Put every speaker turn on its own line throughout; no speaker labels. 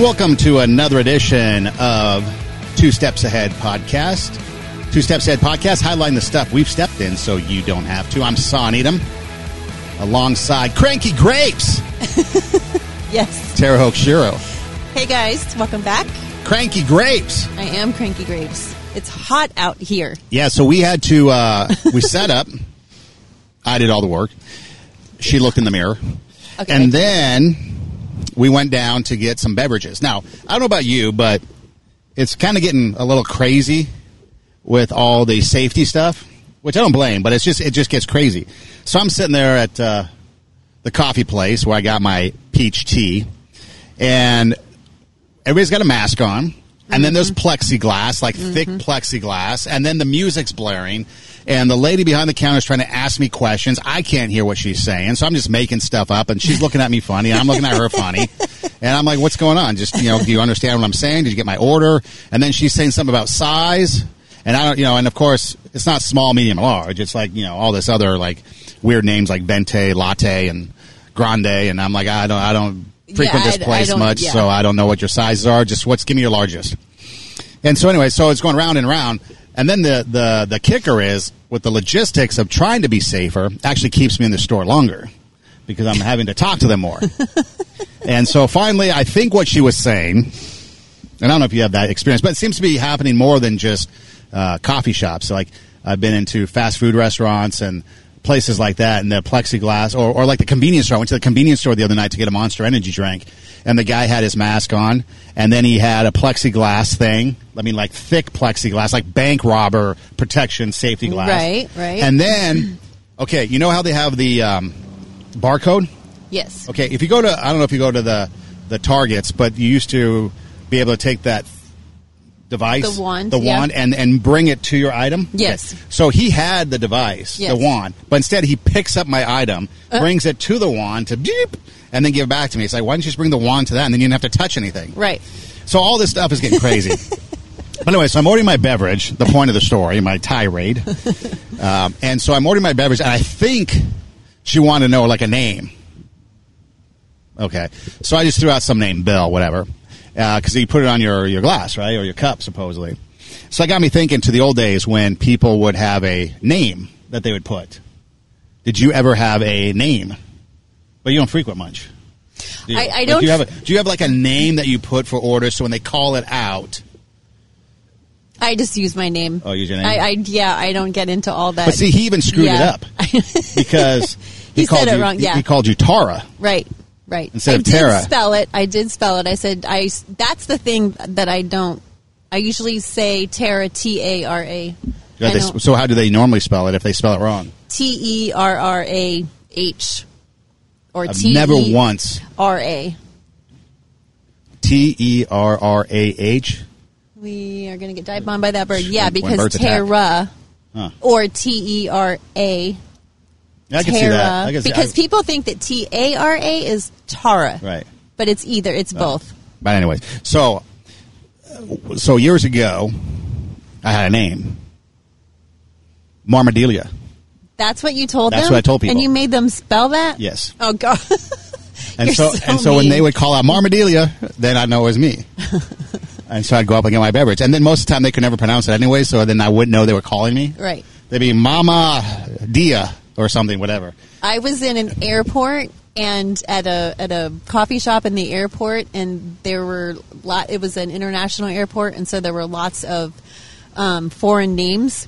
And welcome to another edition of Two Steps Ahead podcast. Two Steps Ahead podcast, highlighting the stuff we've stepped in so you don't have to. I'm Son Edom, alongside Cranky Grapes,
Yes.
Tara Hoke Shiro.
Hey guys, welcome back.
Cranky Grapes.
I am Cranky Grapes. It's hot out here.
Yeah, so we had to, uh, we set up. I did all the work. She looked in the mirror.
Okay.
And then we went down to get some beverages. Now, I don't know about you, but it's kind of getting a little crazy with all the safety stuff, which I don't blame, but it's just it just gets crazy. So I'm sitting there at uh, the coffee place where I got my peach tea, and everybody's got a mask on. And then there's plexiglass, like thick mm-hmm. plexiglass, and then the music's blaring, and the lady behind the counter is trying to ask me questions. I can't hear what she's saying, so I'm just making stuff up, and she's looking at me funny, and I'm looking at her funny, and I'm like, "What's going on? Just you know, do you understand what I'm saying? Did you get my order?" And then she's saying something about size, and I don't, you know, and of course it's not small, medium, large. It's like you know all this other like weird names like venti, latte, and grande, and I'm like, I don't, I don't frequent
Yeah,
this place much,
yeah.
so I don't know what your sizes are. Just what's give me your largest. And so anyway, so it's going round and round. And then the, the, the kicker is with the logistics of trying to be safer actually keeps me in the store longer because I'm having to talk to them more. and so finally, I think what she was saying, and I don't know if you have that experience, but it seems to be happening more than just uh, coffee shops. So like I've been into fast food restaurants and places like that, and the plexiglass, or, or like the convenience store. I went to the convenience store the other night to get a Monster Energy drink, and the guy had his mask on, and then he had a plexiglass thing. I mean, like thick plexiglass, like bank robber protection, safety glass.
Right, right.
And then, okay, you know how they have the um, barcode?
Yes.
Okay, if you go to, I don't know if you go to the the Targets, but you used to be able to take that device,
The wand,
the
yeah.
wand, and and bring it to your item.
Yes.
Okay. So he had the device,
Yes.
the wand, but instead he picks up my item,
Uh.
brings it to the wand to beep, and then give it back to me. It's like, why don't you just bring the wand to that, and then you don't have to touch anything.
Right.
So all this stuff is getting crazy. but anyway, so I'm ordering my beverage. The point of the story, my tirade, um, and so I'm ordering my beverage, and I think she wanted to know like a name. Okay, so I just threw out some name, Bill, whatever, Uh, because you put it on your your glass, right, or your cup, supposedly. So it got me thinking to the old days when people would have a name that they would put. Did you ever have a name? But you don't frequent much. Do you?
I- I
Like,
don't
do you have a, do you have like a name that you put for orders so when they call it out?
I just use my name.
Oh, use your name?
I, I yeah, I don't get into all that.
But see, he even screwed
Yeah.
it up because
He
called
said it
you,
wrong,
he-
yeah.
he called you Tara.
right. Right.
Instead
I
of
did spell it. I did spell it. I said I s- that's the thing that I don't I usually say Tara T A R A.
Yeah,
I
they-
don't-
so how do they normally spell it if they spell it wrong?
T E R R A H or
I've
T
never
E
once
R A.
T E R R A H.
We are going to get dive bombed by that bird. Yeah,
When- when
because
birds attack.
Tara
Huh.
or T E R A.
I can see that. I can see,
because
I-
people think that T A R A is Tara.
right.
But it's either. It's uh, both.
But anyways, so uh, so years ago, I had a name, Marmadelia.
That's what you told
That's
them?
what I told people.
And you made them spell that?
Yes.
Oh, God.
And
You're
so,
so
and so when
mean.
they would call out Marmadelia, then I'd know it was me. and so I'd go up and get my beverage. And then most of the time they could never pronounce it anyway, so then I wouldn't know they were calling me.
Right.
They'd be Mama Dia or something, whatever.
I was in an airport and at a at a coffee shop in the airport, and there were lot. It was an international airport, and so there were lots of um, foreign names.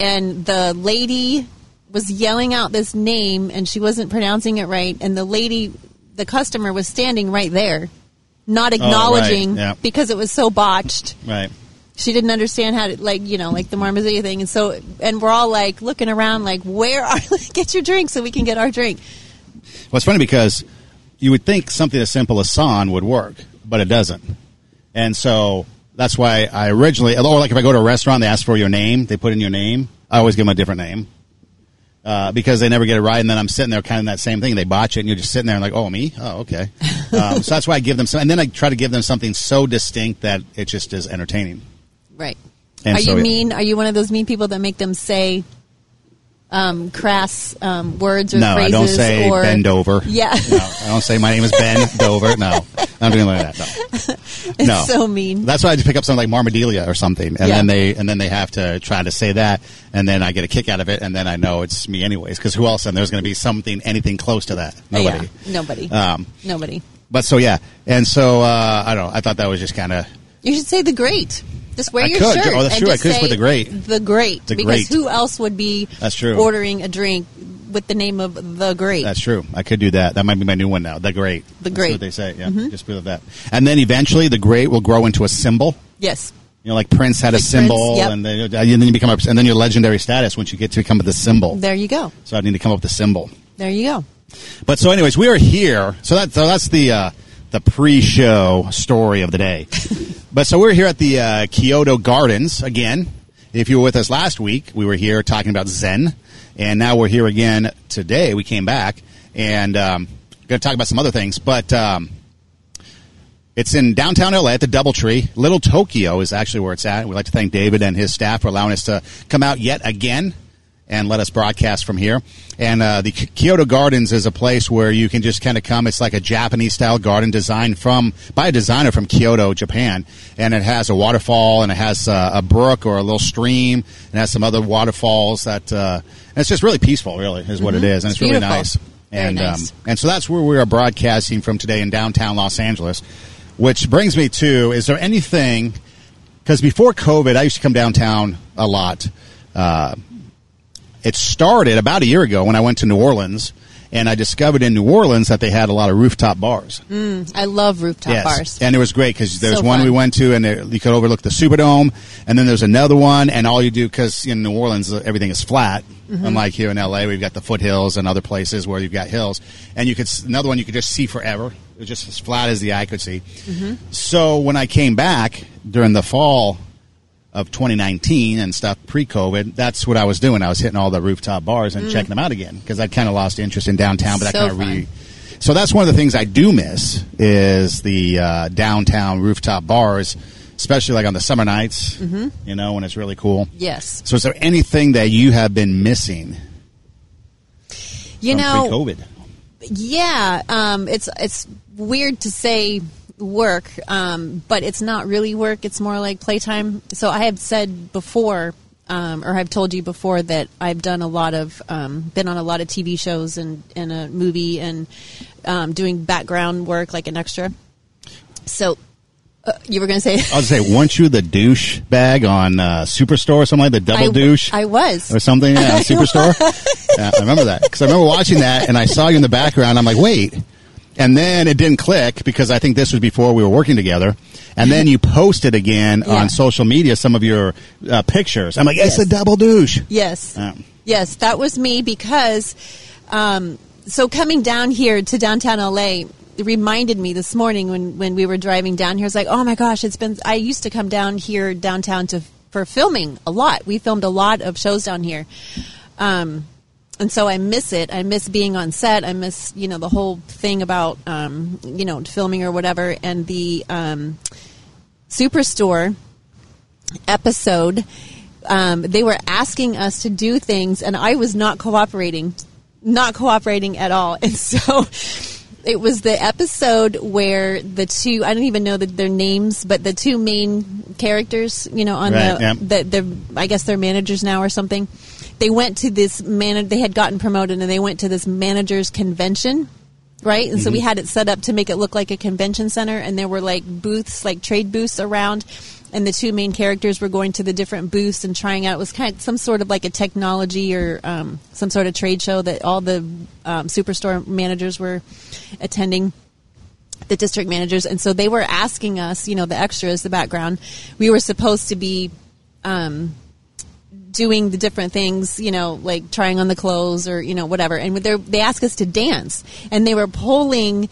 And the lady was yelling out this name, and she wasn't pronouncing it right. And the lady, the customer, was standing right there, not acknowledging
yeah.
because it was so botched.
Right.
She didn't understand how to like you know like the Marmazilia thing, and so and we're all like looking around like where are get your drink so we can get our drink.
Well, it's funny because you would think something as simple as son would work, but it doesn't. And so that's why I originally, or like if I go to a restaurant, they ask for your name, they put in your name. I always give them a different name uh, because they never get it right. And then I'm sitting there kind of that same thing. They botch it, and you're just sitting there and like, oh, me? Oh, okay. um, so that's why I give them some, and then I try to give them something so distinct that it just is entertaining.
Right.
And
are
so
you
it-
mean? Are you one of those mean people that make them say um, crass um, words or
No, I
phrases.
don't say
or,
bend over.
Yeah.
No, I don't say my name is Ben Dover. No, I'm doing like that. No.
It's
no.
so mean.
That's why I just pick up something like Marmadelia or something, and
Yeah.
then they and then they have to try to say that, and then I get a kick out of it, and then I know it's me anyways. Because who else? And there's going to be something, anything close to that. Nobody.
Yeah, nobody.
Um,
nobody.
but so yeah, and so uh, I don't. know. I thought that was just kind of
You should say the great. Just wear
I
your
could.
shirt.
Oh, that's
and
true. I could just put the great.
The great.
The
because
great.
who else would be
That's true.
ordering a drink with the name of the great?
That's true. I could do that. That might be my new one now. The great.
The
That's
great.
what they say. Yeah. Just believe that. And then eventually, the great will grow into a symbol.
yes.
You know, like Prince had a symbol,
Prince, yep.
and, then, and then you become, a, and then your legendary status once you get to become the symbol.
There you go.
So I need to come up with the symbol.
There you go.
But so, anyways, we are here. So that so that's the uh, the pre-show story of the day. but so we're here at the uh, Kyoto Gardens again. If you were with us last week, we were here talking about Zen, and now we're here again today. We came back and um, going to talk about some other things, but. Um, it's in downtown LA at the Doubletree. Little Tokyo is actually where it's at. We'd like to thank David and his staff for allowing us to come out yet again and let us broadcast from here. And uh, the Kyoto Gardens is a place where you can just kind of come. It's like a Japanese style garden designed from by a designer from Kyoto, Japan. And it has a waterfall and it has uh, a brook or a little stream and has some other waterfalls that. Uh, and it's just really peaceful, really, is what it is, and it's,
It's
really nice.
Very
and
nice.
Um, and so that's where we are broadcasting from today in downtown Los Angeles. Which brings me to: Is there anything? Because before COVID, I used to come downtown a lot. Uh, it started about a year ago when I went to New Orleans, and I discovered in New Orleans that they had a lot of rooftop bars.
I love rooftop
Yes.
bars.
And it was great because there's
So
one
fun.
we went to, and there, you could overlook the Superdome, and then there's another one, and all you do because in New Orleans uh, everything is flat,
Mm-hmm.
unlike here in LA, we've got the foothills and other places where you've got hills, and you could another one you could just see forever. It was just as flat as the eye could see.
Mm-hmm.
So when I came back during the fall of 2019 and stuff pre-COVID, that's what I was doing. I was hitting all the rooftop bars and checking them out again because I'd kind of lost interest in downtown, but that
Mm. So
kind of re. So that's one of the things I do miss is the uh, downtown rooftop bars, especially like on the summer nights.
Mm-hmm.
You know when it's really cool.
Yes.
So is there anything that you have been missing
You know,
pre-COVID?
Yeah, um, it's it's weird to say work, um, but it's not really work. It's more like playtime. So I have said before, um, or I've told you before that I've done a lot of, um, been on a lot of TV shows and and a movie and um, doing background work like an extra. So uh, you were going to say
I was say, weren't you the douche bag on uh, Superstore or something like the double
I,
douche?
I was.
or something. Yeah, Superstore. yeah, I remember that because I remember watching that and I saw you in the background. I'm like, wait. And then it didn't click because I think this was before we were working together. And then you posted again
Yeah.
on social media some of your uh, pictures. I'm like, it's
Yes.
a double douche.
Yes.
Yeah.
Yes, that was me because um, so coming down here to downtown LA reminded me this morning when, when we were driving down here. It's like, oh my gosh, it's been. I used to come down here downtown to for filming a lot. We filmed a lot of shows down here, um, and so I miss it. I miss being on set. I miss you know the whole thing about um, you know filming or whatever. And the um, Superstore episode, um, they were asking us to do things, and I was not cooperating, not cooperating at all. And so it was the episode where the two, I don't even know the, their names, but the two main characters, you know, on
Right,
the,
yeah.
the, the, I guess they're managers now or something. They went to this manager. they had gotten promoted, and they went to this managers convention right? And so we had it set up to make it look like a convention center, and there were like booths, like trade booths around. And the two main characters were going to the different booths and trying out. It was kind of some sort of like a technology or um, some sort of trade show that all the um, superstore managers were attending the district managers, and so they were asking us, you know, the extras, the background. We were supposed to be um, doing the different things, you know, like trying on the clothes or you know whatever. And they asked us to dance, and they were pulling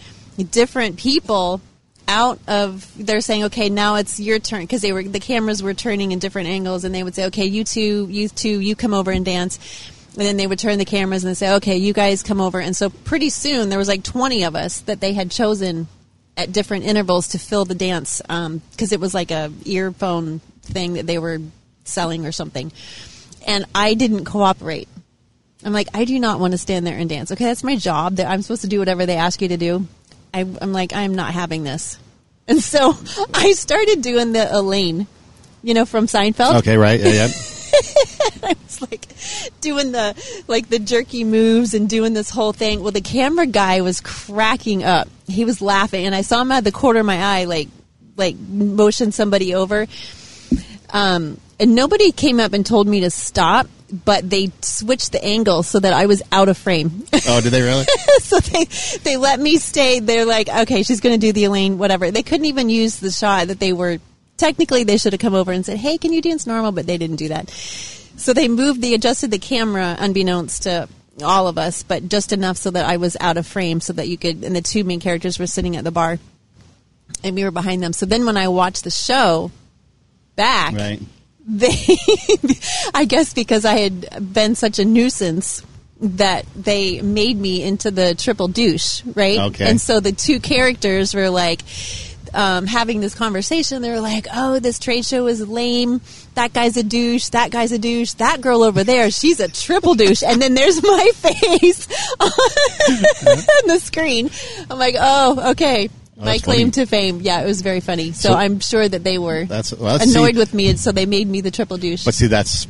different people out of. They're saying, okay, now it's your turn because they were the cameras were turning in different angles, and they would say, okay, you two, you two, you come over and dance. And then they would turn the cameras and say, okay, you guys come over. And so pretty soon there was like 20 of us that they had chosen at different intervals to fill the dance um, because it was like a earphone thing that they were selling or something and i didn't cooperate I'm like, I do not want to stand there and dance. Okay, that's my job. That I'm supposed to do whatever they ask you to do. I, I'm like, I'm not having this. And so I started doing the Elaine, you know, from Seinfeld.
Okay, right. Yeah, yeah.
I was like doing the like the jerky moves and doing this whole thing. Well, the camera guy was cracking up. He was laughing, and I saw him at the corner of my eye, like like motion somebody over. Um, and nobody came up and told me to stop, but they switched the angle so that I was out of frame.
Oh, did they really?
so they they let me stay. They're like, okay, she's going to do the Elaine, whatever. They couldn't even use the shot that they were. Technically, they should have come over and said, "Hey, can you dance normal?" But they didn't do that. So they moved, they adjusted the camera, unbeknownst to all of us, but just enough so that I was out of frame, so that you could. And the two main characters were sitting at the bar, and we were behind them. So then, when I watched the show back,
Right.
they i guess because i had been such a nuisance that they made me into the triple douche right?
Okay.
and so the two characters were like um, having this conversation. They were like oh this trade show is lame. That guy's a douche. That guy's a douche. That girl over there she's a triple douche. And then there's my face on the screen. I'm like oh okay my claim
funny.
to fame yeah it was very funny so,
So-
i'm sure that they were
That's- well,
annoyed
see-
with me, and so they made me the triple douche.
But see, that's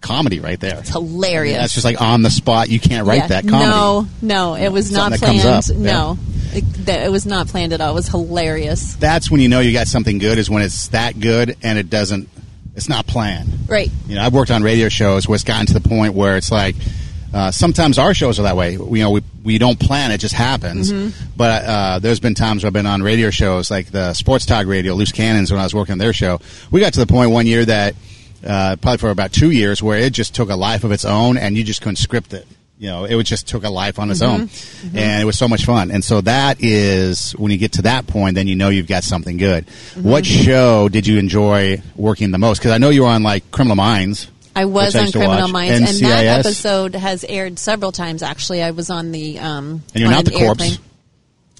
comedy right there.
it's hilarious.
That's just like on the spot. You can't write
Yeah.
that comedy.
No, no, it was not
Something
planned.
comes up, yeah.
No, it, it was not planned at all. It was hilarious.
That's when you know you got something good. Is when it's that good and it doesn't. It's not planned.
Right.
You know, I've worked on radio shows where it's gotten to the point where it's like uh, sometimes our shows are that way. You know, we we don't plan; it just happens.
Mm-hmm.
But uh, there's been times where I've been on radio shows like the Sports Talk Radio, Loose Cannons, when I was working on their show. We got to the point one year that uh, probably for about two years where it just took a life of its own, and you just couldn't script it. You know, it was just took a life on its own, and it was so much fun. And so that is when you get to that point, then you know you've got something good. What show did you enjoy working the most? Because I know you were on like Criminal Minds.
I was
which I
on Criminal. Minds, and that episode has aired several times. Actually, I was on the um,
And you're not the corpse.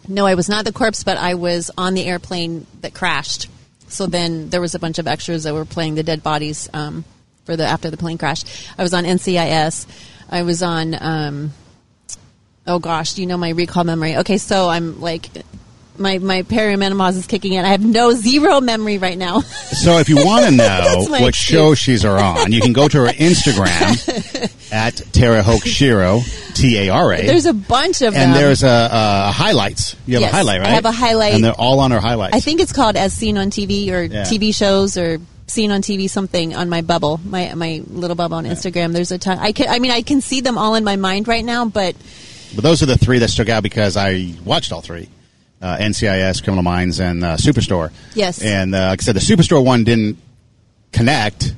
No, I was not the corpse, but I was on the airplane that crashed. So then there was a bunch of extras that were playing the dead bodies um, for the after the plane crash. I was on NCIS. I was on. Um, oh gosh, do you know my recall memory? Okay, so I'm like. My my perimenopause is kicking in. I have no zero memory right now.
So if you want to know what
excuse.
show she's are on, you can go to her Instagram at Tara Hoke Shiro, T A R A.
There's a bunch of
and
them.
there's a, a highlights. You have
Yes,
a highlight, right?
I have a highlight.
and they're all on her highlights.
I think it's called as seen on TV or
Yeah.
TV shows or seen on TV something on my bubble, my my little bubble on Instagram. There's a ton. I can. I mean, I can see them all in my mind right now, but
But those are the three that stuck out because I watched all three. Uh, NCIS, Criminal Minds, and uh, Superstore.
Yes.
And uh, like I said, the Superstore one didn't connect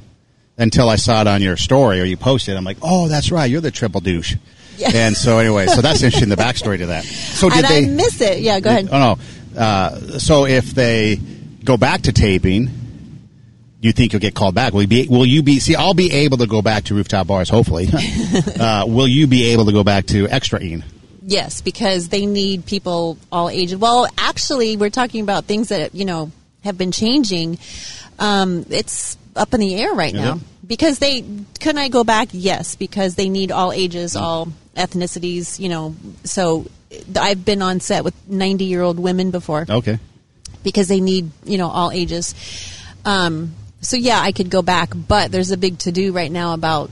until I saw it on your story or you posted. I'm like, oh, that's right, you're the triple douche.
Yeah.
And so anyway, so that's interesting. The backstory to that. So did
and
they
I miss it. Yeah, go ahead.
Oh no. Uh, so if they go back to taping, you think you'll get called back? Will you be? Will you be? See, I'll be able to go back to rooftop bars. Hopefully. uh, will you be able to go back to extra Ian?
Yes, because they need people all ages. Well, actually, we're talking about things that you know have been changing. Um, it's up in the air right
Is
now because they couldn't I go back? Yes, because they need all ages, all ethnicities. You know, so I've been on set with ninety year old women before
Okay.
because they need you know all ages. Um, so yeah, I could go back, but there's a big to do right now about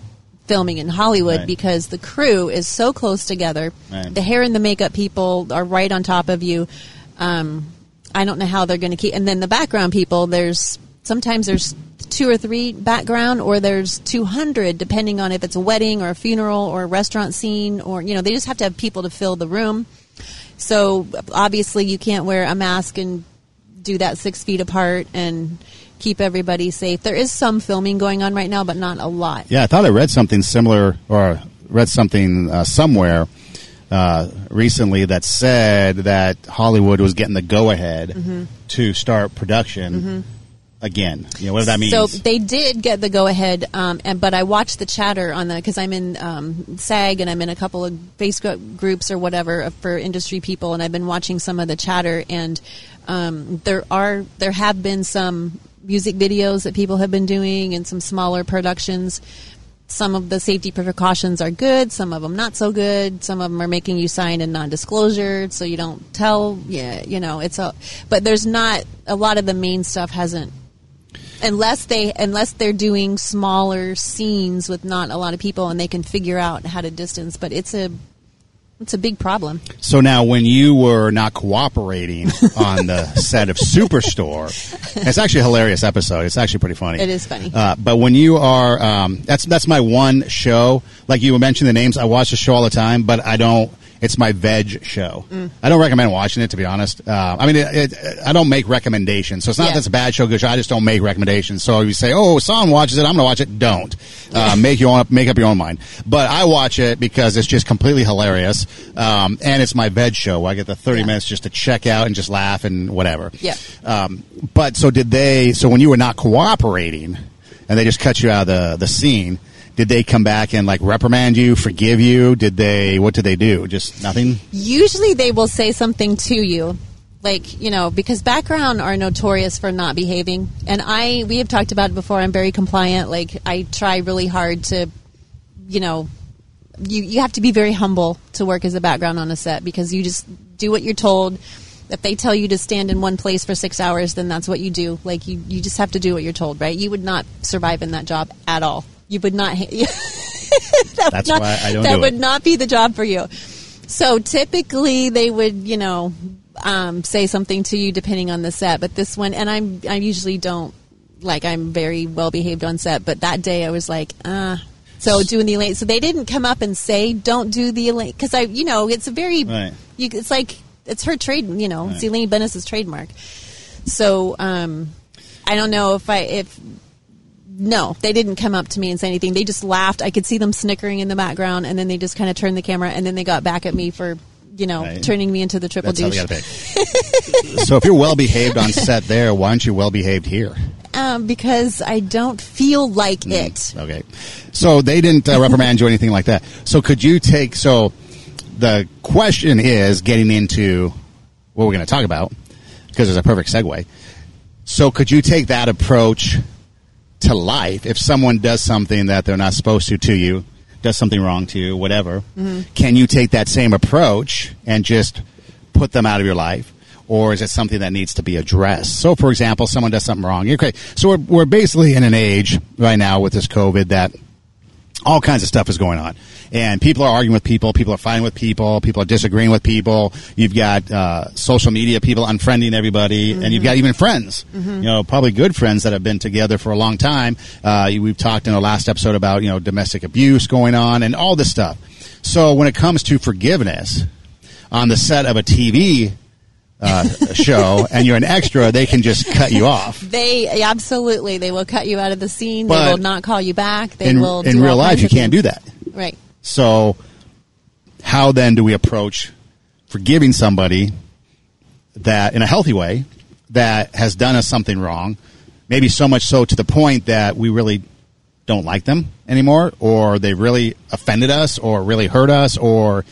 filming in Hollywood
Right.
because the crew is so close together.
Right.
The hair and the makeup people are right on top of you. Um, I don't know how they're going to keep, and then the background people. There's sometimes there's two or three background, or there's 200 depending on if it's a wedding or a funeral or a restaurant scene, or you know they just have to have people to fill the room. So obviously you can't wear a mask and do that six feet apart and keep everybody safe. There is some filming going on right now, but not a lot.
Yeah, I thought I read something similar or read something uh, somewhere uh, recently that said that Hollywood was getting the go ahead
Mm-hmm.
to start production again. You know, whatever that means.
So they did get the go ahead, um, and but I watched the chatter on the because I'm in um, SAG and I'm in a couple of Facebook groups or whatever for industry people, and I've been watching some of the chatter, and um, there are there have been some music videos that people have been doing and some smaller productions. some of the safety precautions are good, some of them not so good. Some of them are making you sign a non-disclosure, so you don't tell. Yeah, you know, it's a. But there's not a lot of the main stuff hasn't, unless they unless they're doing smaller scenes with not a lot of people and they can figure out how to distance. But it's a it's a big problem.
So now, when you were not cooperating on the set of Superstore, it's actually a hilarious episode. It's actually pretty funny.
It is funny.
Uh, but when you are, um, that's that's my one show. Like you mentioned the names, I watch the show all the time, but I don't. It's my veg show.
Mm.
I don't recommend watching it, to be honest. Uh, I mean, it, it, I don't make recommendations, so it's not
Yeah.
that it's a bad show, good. I just don't make recommendations. So if you say, "Oh, Son watches it," I'm going to watch it. Don't uh, make your own, make up your own mind. But I watch it because it's just completely hilarious, um, and it's my veg show. Where I get the 30
Yeah.
minutes just to check out and just laugh and whatever.
Yeah.
Um, but so did they? So when you were not cooperating, and they just cut you out of the the scene, did they come back and like reprimand you, forgive you? Did they? What did they do? Just nothing.
Usually they will say something to you. Like, you know, because background are notorious for not behaving. And I, we have talked about it before, I'm very compliant. Like, I try really hard to, you know, you, you have to be very humble to work as a background on a set because you just do what you're told. If they tell you to stand in one place for six hours, then that's what you do. Like, you, you just have to do what you're told, right? You would not survive in that job at all. You would not. Ha- that would
That's
not-
why I don't
That
do
would
it.
not be the job for you. So typically they would, you know, um, say something to you depending on the set. But this one, and I'm, I usually don't like I'm very well behaved on set. But that day I was like, uh So doing the Elaine, so they didn't come up and say, "Don't do the Elaine," because I, you know, it's a very,
Right.
you, it's like it's her trade, you know, it's
Right.
Elaine Benes's trademark. So um, I don't know if I if no, they didn't come up to me and say anything. They just laughed. I could see them snickering in the background, and then they just kind of turned the camera, and then they got back at me for you know
Right.
turning me into the triple
That's
douche.
they got paid. so if you're well behaved on set there, why aren't you well behaved here?
Um, because I don't feel like
Mm.
it.
Okay. So they didn't uh, reprimand you or anything like that. So could you take, so the question is getting into what we're going to talk about because there's a perfect segue. So could you take that approach to life if someone does something that they're not supposed to to you, does something wrong to you, whatever? Mm-hmm. Can you take that same approach and just put them out of your life? Or is it something that needs to be addressed? So, for example, someone does something wrong. Okay, so we're, we're basically in an age right now with this COVID that all kinds of stuff is going on. And people are arguing with people, people are fighting with people, people are disagreeing with people. You've got uh, social media people unfriending everybody, and you've got even friends, you know, probably good friends that have been together for a long time. Uh, we've talked in the last episode about, you know, domestic abuse going on and all this stuff. So when it comes to forgiveness on the set of a TV uh, show and you're an extra, they can just cut you off.
They absolutely they will cut you out of the scene.
But
they will not call you back. They
in
will
in real life, you can't do that.
Right.
So, how then do we approach forgiving somebody that, in a healthy way, that has done us something wrong? Maybe so much so to the point that we really don't like them anymore, or they really offended us, or really hurt us, or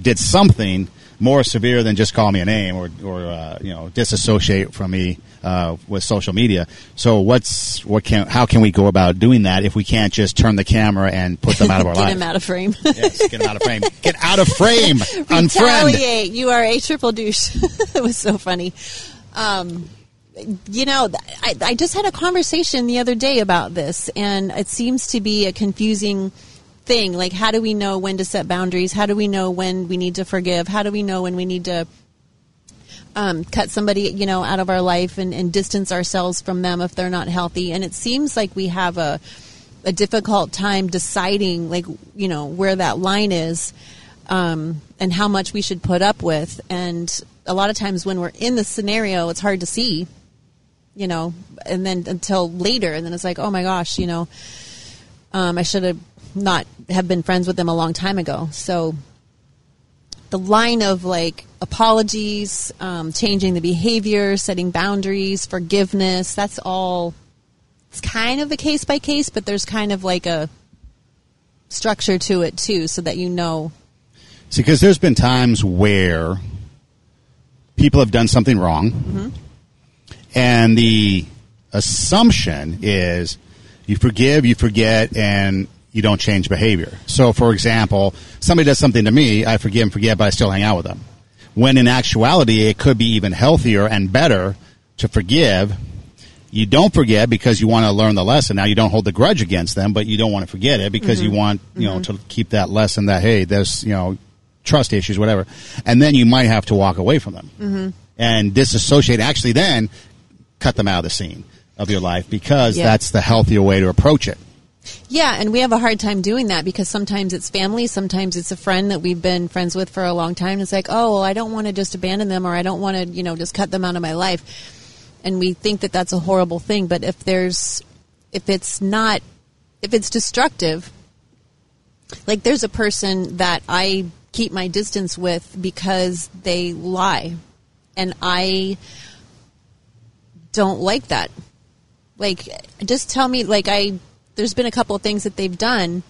did something more severe than just call me a name or, or uh, you know disassociate from me uh, with social media. So what's what can how can we go about doing that if we can't just turn the camera and put them out of our life.
Get
life?
him out of frame.
Yes, get them out of frame. Get out of frame. Unfriend.
Retaliate. You are a triple douche. it was so funny. Um, you know, I, I just had a conversation the other day about this, and it seems to be a confusing thing. Like, how do we know when to set boundaries? How do we know when we need to forgive? How do we know when we need to um, cut somebody, you know, out of our life and, and distance ourselves from them if they're not healthy? And it seems like we have a a difficult time deciding, like, you know, where that line is um, and how much we should put up with. And a lot of times when we're in the scenario, it's hard to see, you know, and then until later, and then it's like, oh my gosh, you know, um, I should have not have been friends with them a long time ago. So the line of like apologies, um, changing the behavior, setting boundaries, forgiveness, that's all. It's kind of a case by case, but there's kind of like a structure to it too, so that you know
See, because there's been times where people have done something wrong, and the assumption is you forgive, you forget, and you don't change behavior. So, for example, somebody does something to me, I forgive and forget, but I still hang out with them. When in actuality, it could be even healthier and better to forgive. You don't forget because you want to learn the lesson. Now you don't hold the grudge against them, but you don't want to forget it because you mm-hmm. want, you know, mm-hmm. to keep that lesson that, hey, there's, you know, trust issues, whatever. And then you might have to walk away from them mm-hmm. and disassociate. Actually, then cut them out of the scene of your life because
Yeah.
that's the healthier way to approach it.
Yeah, and we have a hard time doing that because sometimes it's family, sometimes it's a friend that we've been friends with for a long time. It's like, oh, well, I don't want to just abandon them or I don't want to, you know, just cut them out of my life. And we think that that's a horrible thing. But if there's, if it's not, if it's destructive, like there's a person that I keep my distance with because they lie. And I don't like that like just tell me like i there's been a couple of things that they've done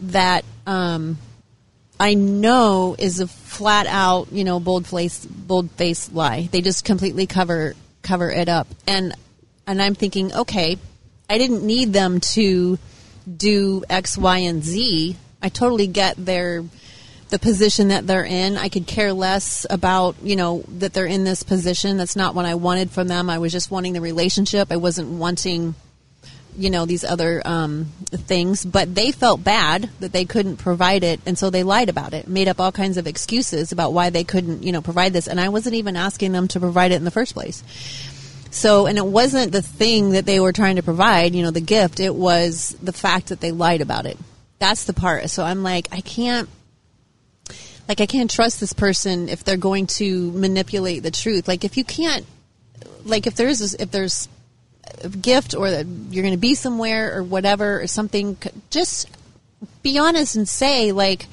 that um i know is a flat out you know bold face bold face lie they just completely cover cover it up and and i'm thinking okay i didn't need them to do x y and z i totally get their the position that they're in. I could care less about, you know, that they're in this position. That's not what I wanted from them. I was just wanting the relationship. I wasn't wanting, you know, these other um, things. But they felt bad that they couldn't provide it, and so they lied about it, made up all kinds of excuses about why they couldn't, you know, provide this. And I wasn't even asking them to provide it in the first place. So, and it wasn't the thing that they were trying to provide, you know, the gift. It was the fact that they lied about it. That's the part. So I'm like, I can't like I can't trust this person if they're going to manipulate the truth. Like if you can't, like if there's if there's gift or that you're going to be somewhere or whatever or something, just be honest and say like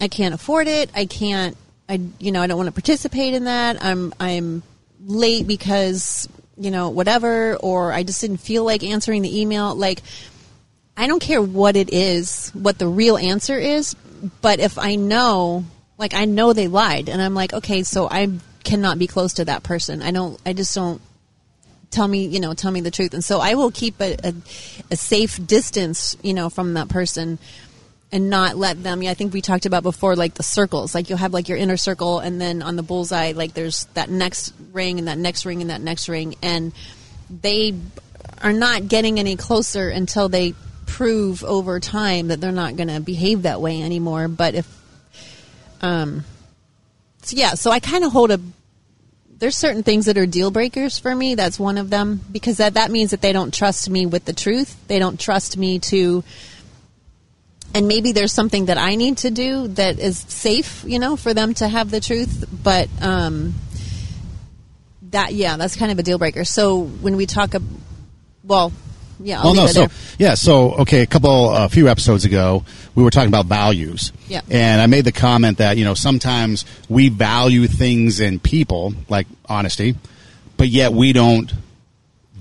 I can't afford it. I can't. I you know I don't want to participate in that. I'm I'm late because you know whatever or I just didn't feel like answering the email. Like I don't care what it is, what the real answer is, but if I know, like I know they lied, and I'm like, okay, so I cannot be close to that person. I don't. I just don't. Tell me, you know, tell me the truth, and so I will keep a, a, a safe distance, you know, from that person, and not let them. Yeah, I think we talked about before, like the circles. Like you'll have like your inner circle, and then on the bullseye, like there's that next ring, and that next ring, and that next ring, and they are not getting any closer until they prove over time that they're not going to behave that way anymore. But if, um, so yeah, so I kind of hold a. There's certain things that are deal breakers for me. That's one of them because that that means that they don't trust me with the truth. They don't trust me to. And maybe there's something that I need to do that is safe, you know, for them to have the truth. But um, that yeah, that's kind of a deal breaker. So when we talk, well, yeah, I'll
Well, no, so
there.
yeah, so okay, a couple, a few episodes ago, we were talking about values.
Yeah.
and I made the comment that you know sometimes we value things in people like honesty, but yet we don't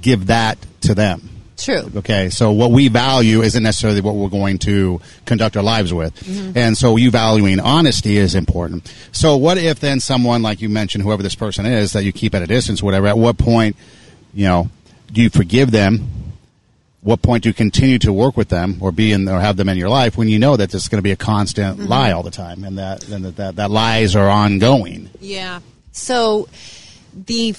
give that to them.
True.
Okay, so what we value isn't necessarily what we're going to conduct our lives with.
Mm-hmm.
And so you valuing honesty is important. So what if then someone, like you mentioned, whoever this person is, that you keep at a distance, whatever, at what point, you know, do you forgive them? What point do you continue to work with them or be in or have them in your life when you know that there's going to be a constant
Mm-hmm.
lie all the time and that, and that, that, that lies are ongoing?
Yeah. So the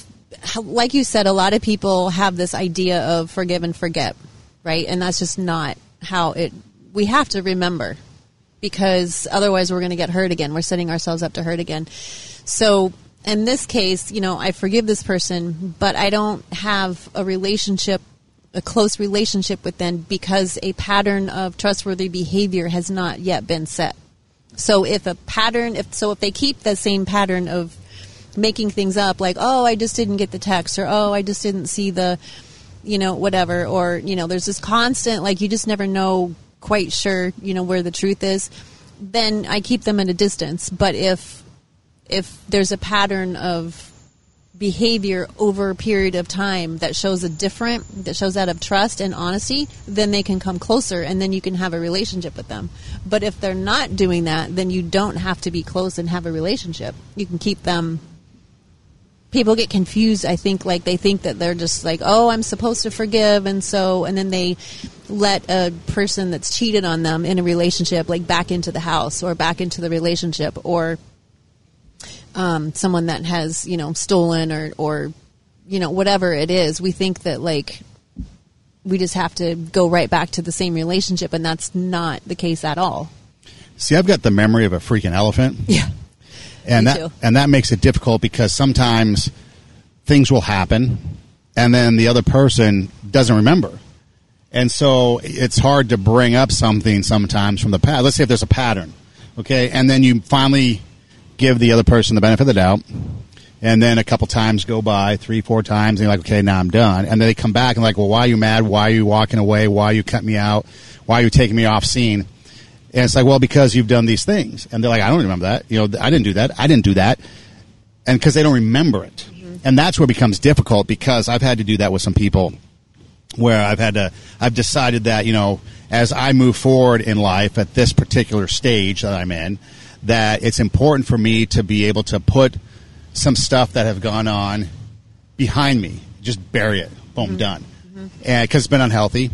like you said, a lot of people have this idea of forgive and forget, right? And that's just not how it. We have to remember because otherwise we're going to get hurt again. We're setting ourselves up to hurt again. So in this case, you know, I forgive this person, but I don't have a relationship a close relationship with them because a pattern of trustworthy behavior has not yet been set. So if a pattern, if so, if they keep the same pattern of making things up, like oh, I just didn't get the text, or oh, I just didn't see the, you know, whatever, or you know, there's this constant like you just never know quite sure, you know, where the truth is. Then I keep them at a distance. But if if there's a pattern of behavior over a period of time that shows a different that shows out of trust and honesty then they can come closer and then you can have a relationship with them. But if they're not doing that then you don't have to be close and have a relationship. You can keep them people get confused i think like they think that they're just like oh i'm supposed to forgive and so and then they let a person that's cheated on them in a relationship like back into the house or back into the relationship or um, someone that has you know stolen or or you know whatever it is we think that like we just have to go right back to the same relationship and that's not the case at all.
See, I've got the memory of a freaking elephant.
yeah.
And that
too.
and that makes it difficult because sometimes things will happen and then the other person doesn't remember. And so it's hard to bring up something sometimes from the past. Let's say if there's a pattern okay? And then you finally give the other person the benefit of the doubt and then a couple times go by three four times and you're like okay now i'm done and then they come back and like well why are you mad why are you walking away why are you cut me out why are you taking me off scene and it's like, well, because you've done these things. And they're like, I don't remember that. You know, I didn't do that. I didn't do that. And because they don't remember it. Mm-hmm. And that's where it becomes difficult because I've had to do that with some people where I've had to, I've decided that, you know, as I move forward in life at this particular stage that I'm in, that it's important for me to be able to put some stuff that have gone on behind me, just bury it, boom, mm-hmm. done. Mm-hmm. And because it's been unhealthy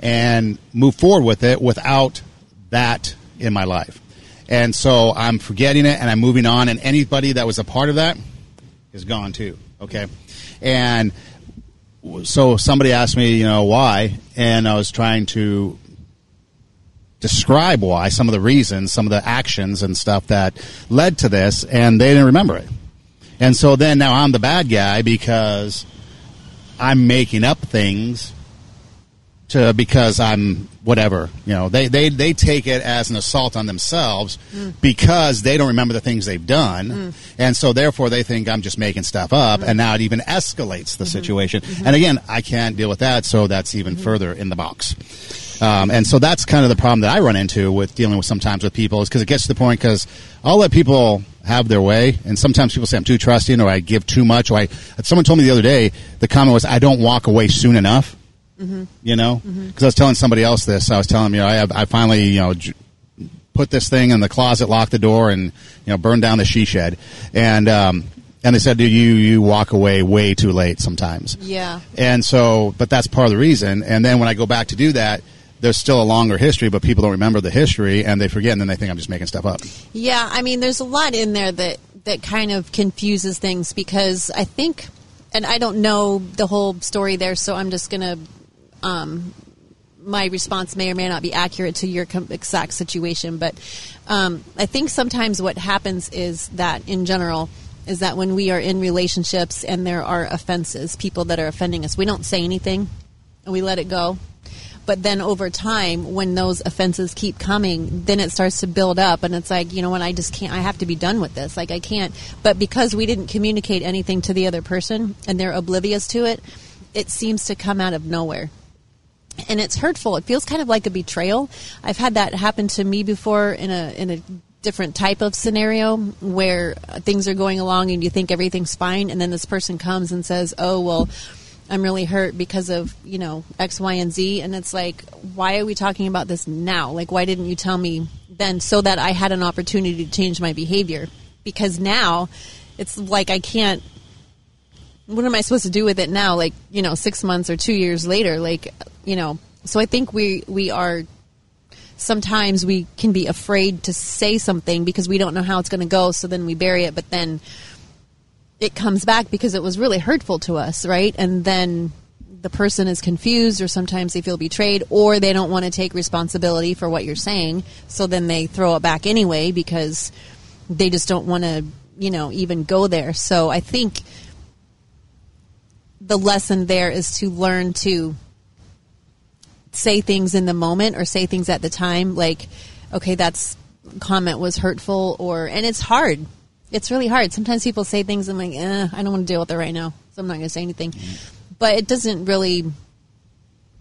and move forward with it without that in my life. And so I'm forgetting it and I'm moving on and anybody that was a part of that is gone too. Okay. And so somebody asked me, you know, why, and I was trying to describe why, some of the reasons, some of the actions and stuff that led to this, and they didn't remember it. And so then now I'm the bad guy because I'm making up things to because I'm whatever. You know, they they they take it as an assault on themselves mm. because they don't remember the things they've done, mm. and so therefore they think I'm just making stuff up, mm. and now it even escalates the mm-hmm. situation. Mm-hmm. And again, I can't deal with that, so that's even mm-hmm. further in the box. Um, and so that's kind of the problem that I run into with dealing with sometimes with people is because it gets to the point because I'll let people have their way, and sometimes people say I'm too trusting or I give too much. Or I someone told me the other day the comment was I don't walk away soon enough. You know, because I was telling somebody else this. I was telling them, you know, I, have, I finally, you know, j- put this thing in the closet, locked the door, and you know, burned down the she shed. And um, and they said, "Do you you walk away way too late sometimes?"
yeah
And so, but that's part of the reason. And then when I go back to do that, there's still a longer history, but people don't remember the history and they forget, and then they think I'm just making stuff up.
Yeah, I mean, there's a lot in there that that kind of confuses things because I think, and I don't know the whole story there, so I'm just gonna. Um, my response may or may not be accurate to your exact situation, but um, I think sometimes what happens is that in general is that when we are in relationships and there are offenses, people that are offending us, we don't say anything and we let it go. But then over time, when those offenses keep coming, then it starts to build up, and it's like, you know what, I just can't, I have to be done with this. Like, I can't. But because we didn't communicate anything to the other person and they're oblivious to it, it seems to come out of nowhere and it's hurtful. It feels kind of like a betrayal. I've had that happen to me before in a in a different type of scenario where things are going along and you think everything's fine, and then this person comes and says, "Oh well." I'm really hurt because of, you know, X, Y, and Z. And it's like, why are we talking about this now? Like, why didn't you tell me then so that I had an opportunity to change my behavior? Because now it's like I can't what am I supposed to do with it now? Like, you know, six months or two years later, like, you know, so I think we, we are, sometimes we can be afraid to say something because we don't know how it's going to go. So then we bury it, but then it comes back because it was really hurtful to us, right? And then the person is confused or sometimes they feel betrayed or they don't want to take responsibility for what you're saying. So then they throw it back anyway because they just don't want to, you know, even go there. So I think the lesson there is to learn to say things in the moment or say things at the time like okay that's comment was hurtful or and it's hard it's really hard. Sometimes people say things i'm like eh, i don't want to deal with it right now so i'm not going to say anything. But it doesn't really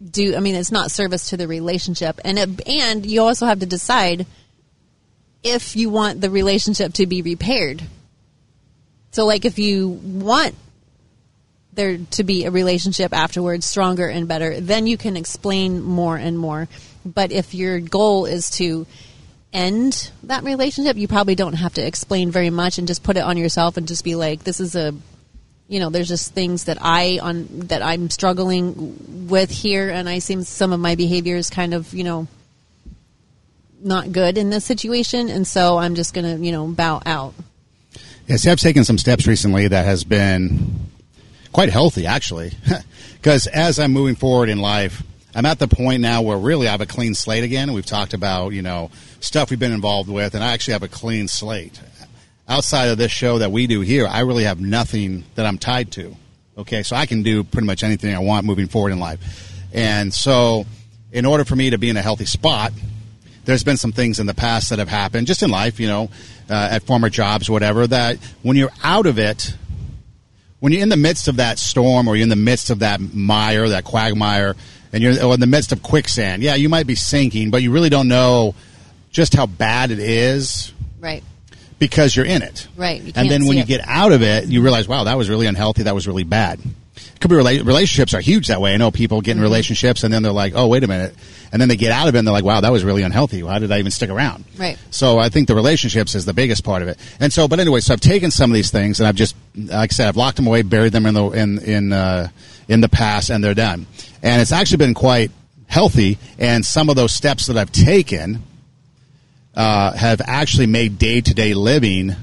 do i mean it's not service to the relationship. And it, and you also have to decide if you want the relationship to be repaired. So like if you want there to be a relationship afterwards stronger and better then you can explain more and more. But if your goal is to end that relationship you probably don't have to explain very much and just put it on yourself and just be like this is a you know, there's just things that I on that I'm struggling with here, and I seem some of my behavior is kind of you know not good in this situation, and so I'm just gonna you know bow out.
Yeah, see, I've taken some steps recently that has been quite healthy, actually, because as I'm moving forward in life, I'm at the point now where really I have a clean slate again. We've talked about you know stuff we've been involved with, and I actually have a clean slate. Outside of this show that we do here, I really have nothing that I'm tied to. Okay, so I can do pretty much anything I want moving forward in life. And so, in order for me to be in a healthy spot, there's been some things in the past that have happened, just in life, you know, uh, at former jobs, whatever, that when you're out of it, when you're in the midst of that storm or you're in the midst of that mire, that quagmire, and you're in the midst of quicksand, yeah, you might be sinking, but you really don't know just how bad it is.
Right.
Because you're in it.
Right.
And then when you
it.
get out of it, you realize, wow, that was really unhealthy. That was really bad. Could be rela- relationships are huge that way. I know people get in mm-hmm. relationships and then they're like, oh, wait a minute. And then they get out of it and they're like, wow, that was really unhealthy. Why did I even stick around?
Right.
So I think the relationships is the biggest part of it. And so, but anyway, so I've taken some of these things and I've just, like I said, I've locked them away, buried them in the, in, in, uh, in the past and they're done. And it's actually been quite healthy. And some of those steps that I've taken, uh, have actually made day to day living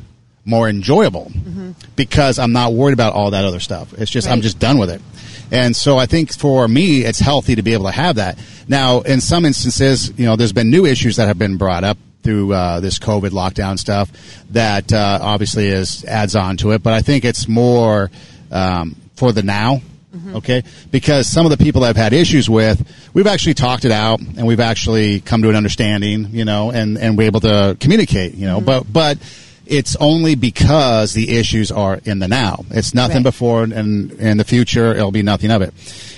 more enjoyable mm-hmm. because I'm not worried about all that other stuff. It's just, right. I'm just done with it. And so I think for me, it's healthy to be able to have that. Now, in some instances, you know, there's been new issues that have been brought up through uh, this COVID lockdown stuff that uh, obviously is adds on to it. But I think it's more um, for the now. Mm-hmm. Okay, because some of the people I've had issues with, we've actually talked it out and we've actually come to an understanding, you know, and and we're able to communicate, you know. Mm-hmm. But but it's only because the issues are in the now. It's nothing right. before, and in the future, it'll be nothing of it.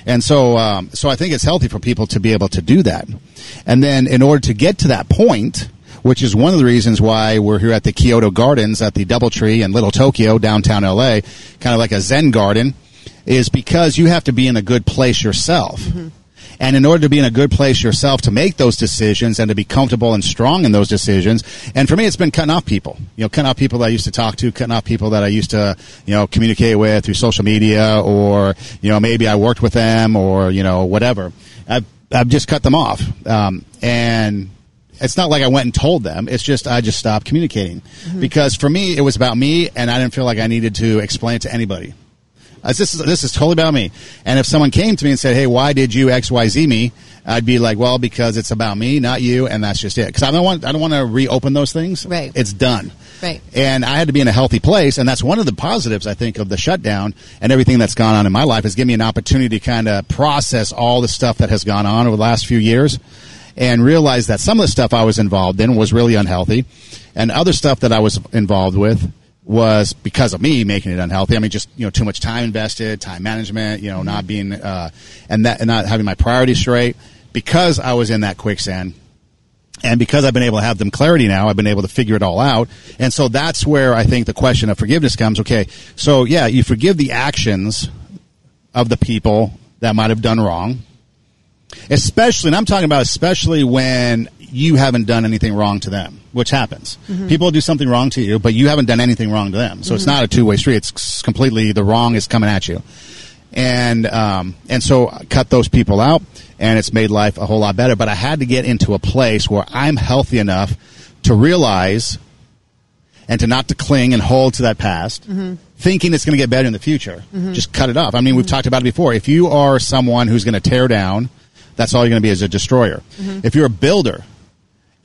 And so, um, so I think it's healthy for people to be able to do that. And then, in order to get to that point, which is one of the reasons why we're here at the Kyoto Gardens at the DoubleTree in Little Tokyo, downtown LA, kind of like a Zen garden, is because you have to be in a good place yourself. Mm-hmm. And in order to be in a good place yourself to make those decisions and to be comfortable and strong in those decisions, and for me, it's been cutting off people. You know, cutting off people that I used to talk to, cutting off people that I used to, you know, communicate with through social media, or you know, maybe I worked with them, or you know, whatever. I've I've just cut them off, um, and it's not like I went and told them. It's just I just stopped communicating mm-hmm. because for me it was about me, and I didn't feel like I needed to explain it to anybody. Uh, this is this is totally about me. And if someone came to me and said, "Hey, why did you X Y Z me?" I'd be like, "Well, because it's about me, not you, and that's just it." Because I don't want I don't want to reopen those things.
Right.
It's done.
Right.
And I had to be in a healthy place, and that's one of the positives I think of the shutdown and everything that's gone on in my life has given me an opportunity to kind of process all the stuff that has gone on over the last few years, and realize that some of the stuff I was involved in was really unhealthy, and other stuff that I was involved with was because of me making it unhealthy. I mean, just you know, too much time invested, time management, you know, not being uh, and that and not having my priorities straight because I was in that quicksand. And because I've been able to have them clarity now, I've been able to figure it all out. And so that's where I think the question of forgiveness comes. Okay, so yeah, you forgive the actions of the people that might have done wrong, especially, and I'm talking about especially when you haven't done anything wrong to them, which happens. Mm-hmm. People do something wrong to you, but you haven't done anything wrong to them. So mm-hmm. it's not a two way street. It's completely the wrong is coming at you. And um, and so cut those people out, and it's made life a whole lot better. But I had to get into a place where I'm healthy enough to realize and to not to cling and hold to that past, mm-hmm. thinking it's going to get better in the future. Mm-hmm. Just cut it off. I mean, we've talked about it before. If you are someone who's going to tear down, that's all you're going to be as a destroyer. If you're a builder,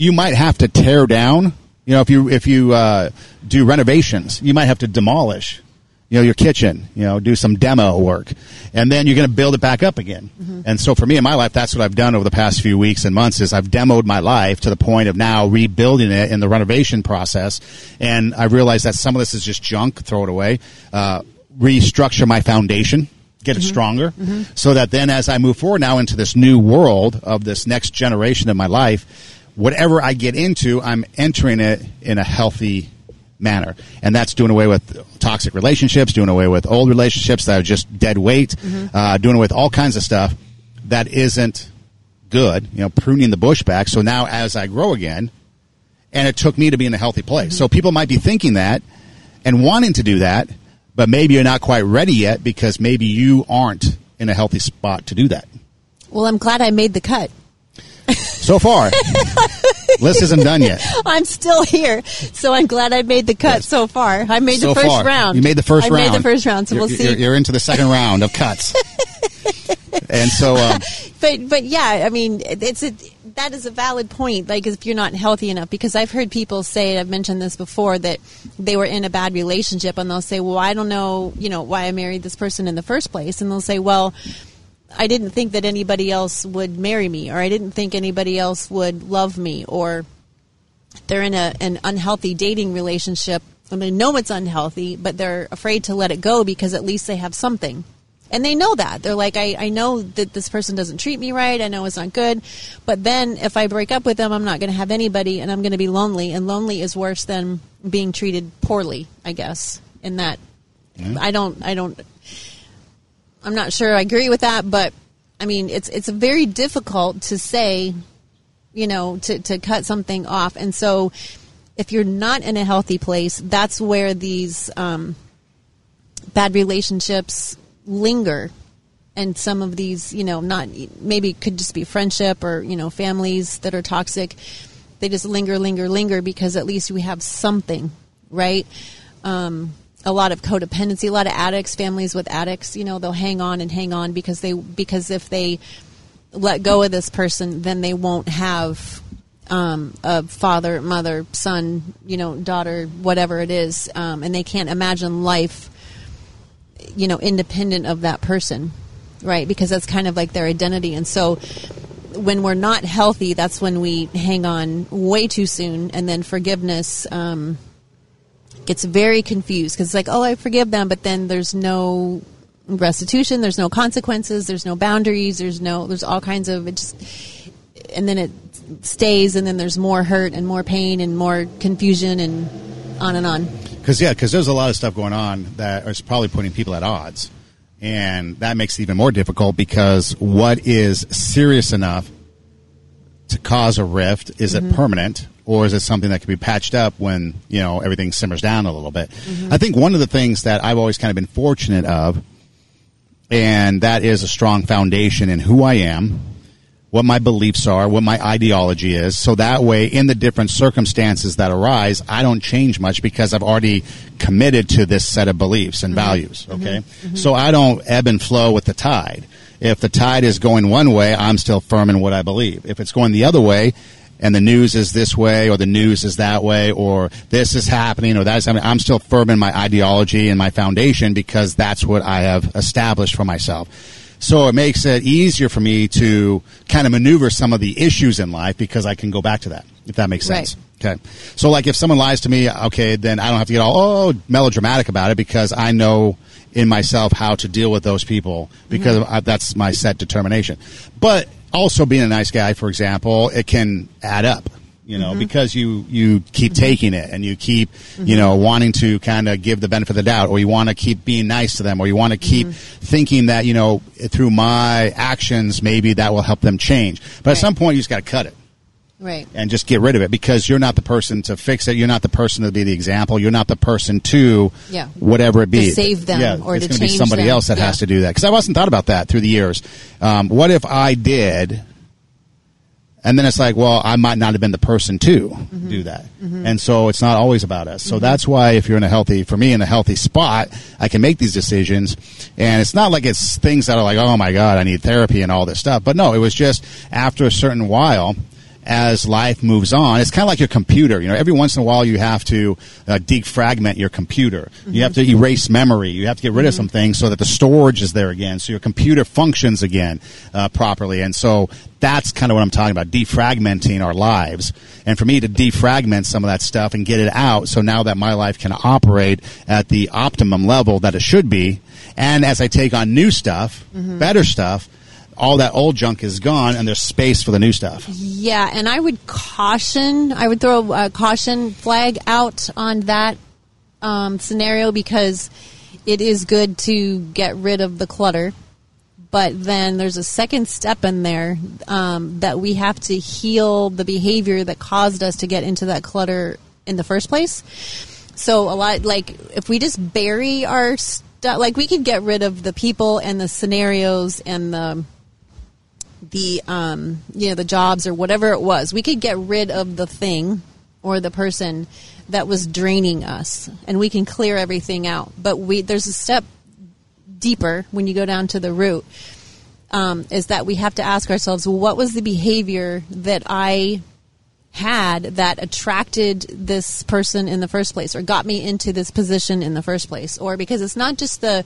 you might have to tear down. You know, if you if you uh, do renovations, you might have to demolish. You know, your kitchen. You know, do some demo work, and then you're going to build it back up again. Mm-hmm. And so, for me in my life, that's what I've done over the past few weeks and months. Is I've demoed my life to the point of now rebuilding it in the renovation process, and I realized that some of this is just junk. Throw it away. Uh, restructure my foundation get it mm-hmm. stronger mm-hmm. so that then as I move forward now into this new world of this next generation of my life, whatever I get into, I'm entering it in a healthy manner. And that's doing away with toxic relationships, doing away with old relationships that are just dead weight, mm-hmm. uh, doing away with all kinds of stuff that isn't good, you know, pruning the bush back. So now as I grow again, and it took me to be in a healthy place. Mm-hmm. So people might be thinking that and wanting to do that, but maybe you're not quite ready yet because maybe you aren't in a healthy spot to do that.
Well, I'm glad I made the cut.
So far, list isn't done yet.
I'm still here, so I'm glad I made the cut
Yes.
so far. I made
so
the first
far.
round.
You made the first
I
round.
made the first round, so
you're,
we'll see.
You're, you're into the second round of cuts. and so, um,
but but yeah, I mean, it's a that is a valid point. Like if you're not healthy enough, because I've heard people say, I've mentioned this before, that they were in a bad relationship, and they'll say, "Well, I don't know, you know, why I married this person in the first place," and they'll say, "Well." I didn't think that anybody else would marry me, or I didn't think anybody else would love me, or they're in a, an unhealthy dating relationship and they know it's unhealthy, but they're afraid to let it go because at least they have something. And they know that. They're like, I, I know that this person doesn't treat me right. I know it's not good. But then if I break up with them, I'm not going to have anybody and I'm going to be lonely. And lonely is worse than being treated poorly, I guess, in that. I don't, I don't, I'm not sure I agree with that, but I mean, it's, it's very difficult to say, you know, to, to cut something off. And so if you're not in a healthy place, that's where these um, bad relationships linger. And some of these, you know, not maybe could just be friendship or, you know, families that are toxic. They just linger, linger, linger because at least we have something, right? Um, a lot of codependency, a lot of addicts, families with addicts, you know, they'll hang on and hang on because they, because if they, let go of this person, then they won't have um, a father, mother, son, you know, daughter, whatever it is, um, and they can't imagine life, you know, independent of that person, right? Because that's kind of like their identity, and so when we're not healthy, that's when we hang on way too soon, and then forgiveness. Um, gets very confused because it's like, oh, I forgive them, but then there's no restitution, there's no consequences, there's no boundaries, there's no, there's all kinds of it just, and then it stays, and then there's more hurt and more pain and more confusion and on and on.
Because yeah, because there's a lot of stuff going on that is probably putting people at odds, and that makes it even more difficult because what is serious enough to cause a rift? Is it mm-hmm. permanent, or is it something that can be patched up when you know everything simmers down a little bit? Mm-hmm. I think one of the things that I've always kind of been fortunate of, and that is a strong foundation in who I am, what my beliefs are, what my ideology is. So that way, in the different circumstances that arise, I don't change much because I've already committed to this set of beliefs and mm-hmm. values. Okay. So I don't ebb and flow with the tide. If the tide is going one way, I'm still firm in what I believe. If it's going the other way, and the news is this way, or the news is that way, or this is happening, or that is happening, I'm still firm in my ideology and my foundation because that's what I have established for myself. So it makes it easier for me to kind of maneuver some of the issues in life because I can go back to that, if that makes sense. Okay. So like if someone lies to me, okay, then I don't have to get all oh melodramatic about it because I know in myself how to deal with those people because mm-hmm. I, that's my set determination. But also being a nice guy, for example, it can add up. You know, mm-hmm. because you you keep mm-hmm. taking it and you keep you know wanting to kind of give the benefit of the doubt, or you want to keep being nice to them, or you want to keep thinking that you know through my actions maybe that will help them change. But at some point, you just got to cut it
Right.
and just get rid of it because you're not the person to fix it. You're not the person to be the example. You're not the person to
Yeah.
whatever it be
To save them
Yeah,
or
it's
to
gonna be
change
somebody
them.
else that
Yeah.
has to do that because I wasn't thought about that through the years. Um, what if I did? And then it's like, well, I might not have been the person to
Mm-hmm.
do that. And so it's not always about us. So that's why if you're in a healthy, for me, in a healthy spot, I can make these decisions. And it's not like it's things that are like, oh my God, I need therapy and all this stuff. But no, it was just after a certain while, as life moves on, it's kind of like your computer. You know, every once in a while you have to uh, defragment your computer. You have to erase memory. You have to get rid of some things so that the storage is there again, so your computer functions again uh, properly. And so that's kind of what I'm talking about, defragmenting our lives. And for me to defragment some of that stuff and get it out, so now that my life can operate at the optimum level that it should be, and as I take on new stuff, better stuff. All that old junk is gone, and there's space for the new stuff.
Yeah, and I would caution. I would throw a caution flag out on that um, scenario because it is good to get rid of the clutter, but then there's a second step in there um, that we have to heal the behavior that caused us to get into that clutter in the first place. So a lot like if we just bury our stuff, like we could get rid of the people and the scenarios and the the um, you know the jobs or whatever it was. We could get rid of the thing or the person that was draining us, and we can clear everything out. But we there's a step deeper when you go down to the root. Um, is that we have to ask ourselves, what was the behavior that I had that attracted this person in the first place or got me into this position in the first place? Or because it's not just the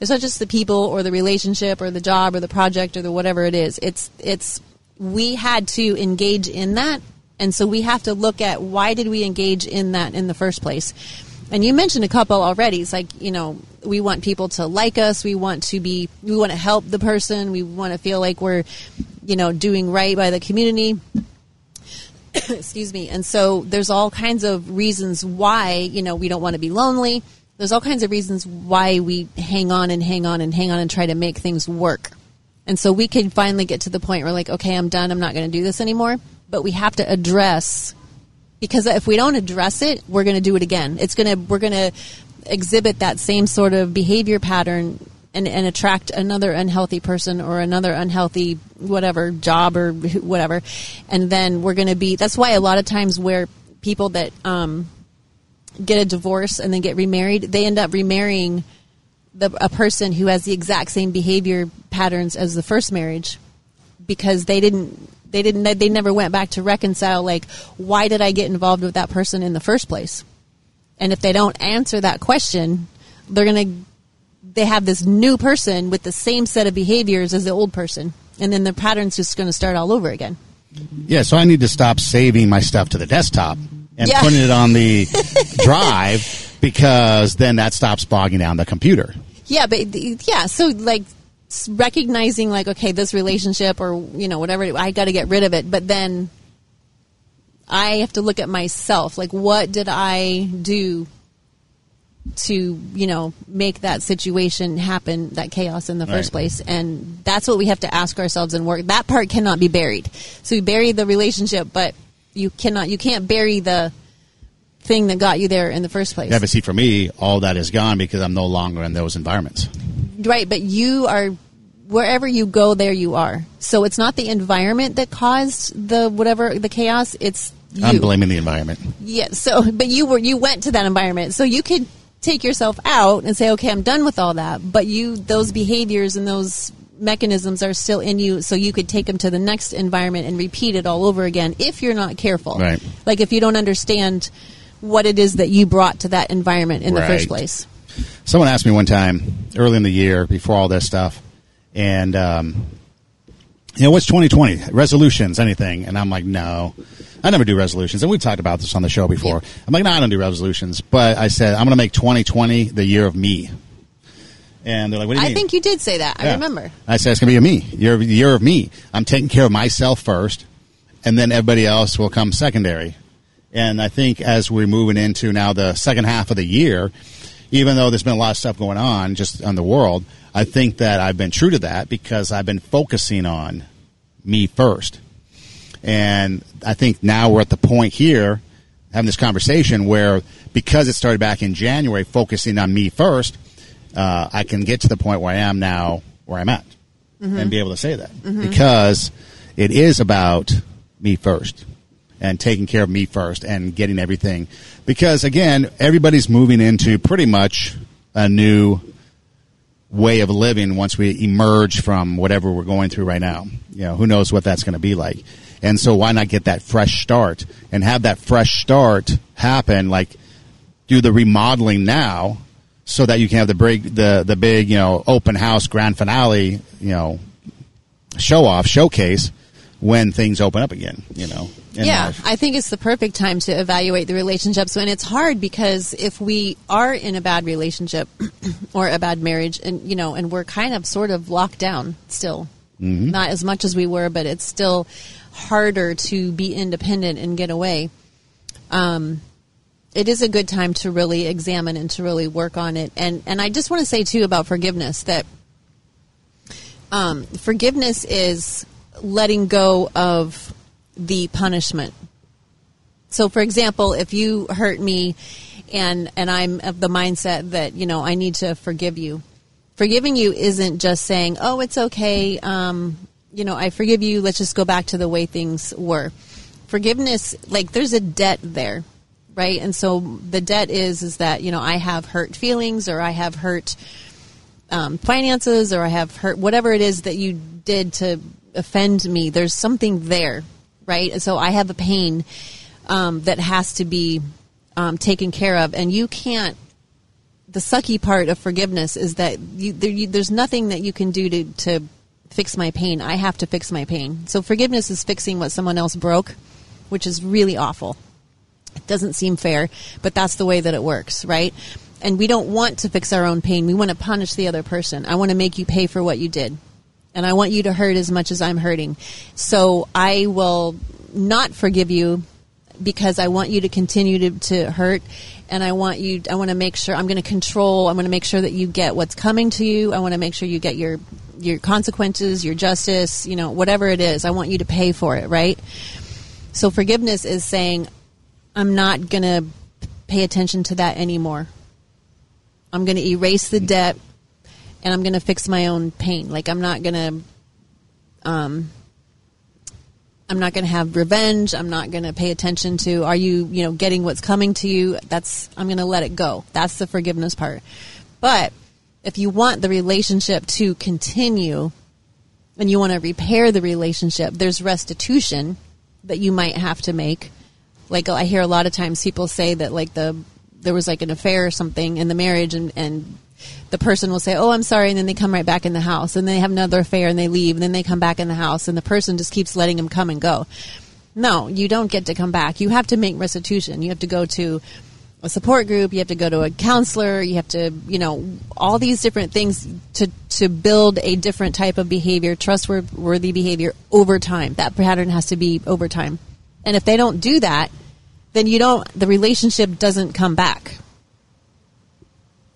it's not just the people or the relationship or the job or the project or the whatever it is. It's it's we had to engage in that and so we have to look at why did we engage in that in the first place. And you mentioned a couple already. It's like, you know, we want people to like us. We want to be, we want to help the person. We want to feel like we're, you know, doing right by the community. Excuse me. And so there's all kinds of reasons why, you know, we don't want to be lonely. There's all kinds of reasons why we hang on and hang on and hang on and try to make things work. And so we can finally get to the point where like, okay, I'm done. I'm not going to do this anymore. But we have to address because if we don't address it, we're going to do it again. It's going to we're going to exhibit that same sort of behavior pattern and, and attract another unhealthy person or another unhealthy whatever job or whatever, and then we're going to be. That's why a lot of times where people that um, get a divorce and then get remarried, they end up remarrying the, a person who has the exact same behavior patterns as the first marriage because they didn't they didn't they never went back to reconcile like why did I get involved with that person in the first place? And if they don't answer that question, they're going to they have this new person with the same set of behaviors as the old person and then the pattern's just going to start all over again.
Yeah, so I need to stop saving my stuff to the desktop and
Yeah.
putting it on the drive because then that stops bogging down the computer.
Yeah, but yeah, so like recognizing like okay, this relationship or you know whatever, I got to get rid of it, but then I have to look at myself. Like, what did I do to you know make that situation happen, that chaos in the first
Right.
place? And that's what we have to ask ourselves and work. That part cannot be buried. So we bury the relationship, but you cannot, you can't bury the thing that got you there in the first place.
Yeah, but see, for me, all that is gone because I'm no longer in those environments.
Right, but you are wherever you go, there you are. So it's not the environment that caused the whatever the chaos. It's you.
I'm blaming the environment.
Yeah. So, but you were you went to that environment, so you could take yourself out and say, okay, I'm done with all that. But you, those behaviors and those mechanisms are still in you, so you could take them to the next environment and repeat it all over again if you're not careful.
Right.
Like if you don't understand what it is that you brought to that environment in the first place.
Someone asked me one time early in the year before all this stuff, and um, you know, what's 2020 resolutions? Anything? And I'm like, no, I never do resolutions. And we've talked about this on the show before. I'm like, no, I don't do resolutions. But I said I'm going to make 2020 the year of me. And they're like, what do you
I
mean?
think you did say that. I
Yeah.
remember.
I said it's going to be a me. Year, year of me. I'm taking care of myself first, and then everybody else will come secondary. And I think as we're moving into now the second half of the year, even though there's been a lot of stuff going on just on the world, I think that I've been true to that because I've been focusing on me first. And I think now we're at the point here having this conversation where because it started back in January, focusing on me first, uh, I can get to the point where I am now where I'm at and be able to say that because it is about me first and taking care of me first and getting everything because again everybody's moving into pretty much a new way of living once we emerge from whatever we're going through right now. You know, who knows what that's going to be like. And so why not get that fresh start and have that fresh start happen like do the remodeling now so that you can have the big the the big, you know, open house grand finale, you know, show off, showcase when things open up again, you know.
yeah,
life.
I think it's the perfect time to evaluate the relationships when it's hard because if we are in a bad relationship or a bad marriage and you know and we're kind of sort of locked down still. Not as much as we were, but it's still harder to be independent and get away. Um it is a good time to really examine and to really work on it. And and I just want to say too about forgiveness that um, forgiveness is letting go of the punishment. So, for example, if you hurt me and and I'm of the mindset that you know I need to forgive you. Forgiving you isn't just saying, "Oh, it's okay." Um, you know, I forgive you. Let's just go back to the way things were. Forgiveness, like there's a debt there, right? And so the debt is is that you know I have hurt feelings or I have hurt um, finances or I have hurt whatever it is that you did to offend me. There's something there, right? So I have a pain um, that has to be um, taken care of, and you can't. The sucky part of forgiveness is that you, there, you, there's nothing that you can do to, to fix my pain. I have to fix my pain. So forgiveness is fixing what someone else broke, which is really awful. It doesn't seem fair, but that's the way that it works, right? And we don't want to fix our own pain. We want to punish the other person. I want to make you pay for what you did. And I want you to hurt as much as I'm hurting. So I will not forgive you because I want you to continue to, to hurt and I want you I want to make sure I'm going to control I want to make sure that you get what's coming to you I want to make sure you get your your consequences your justice you know whatever it is I want you to pay for it right so forgiveness is saying I'm not going to pay attention to that anymore I'm going to erase the debt and I'm going to fix my own pain like I'm not going to um I'm not going to have revenge. I'm not going to pay attention to are you, you know, getting what's coming to you. That's I'm going to let it go. That's the forgiveness part. But if you want the relationship to continue and you want to repair the relationship, there's restitution that you might have to make. Like I hear a lot of times people say that like the there was like an affair or something in the marriage and and the person will say, "Oh, I'm sorry," and then they come right back in the house, and they have another affair, and they leave, and then they come back in the house, and the person just keeps letting them come and go. No, you don't get to come back. You have to make restitution. You have to go to a support group. You have to go to a counselor. You have to, you know, all these different things to to build a different type of behavior, trustworthy behavior over time. That pattern has to be over time. And if they don't do that, then you don't. The relationship doesn't come back.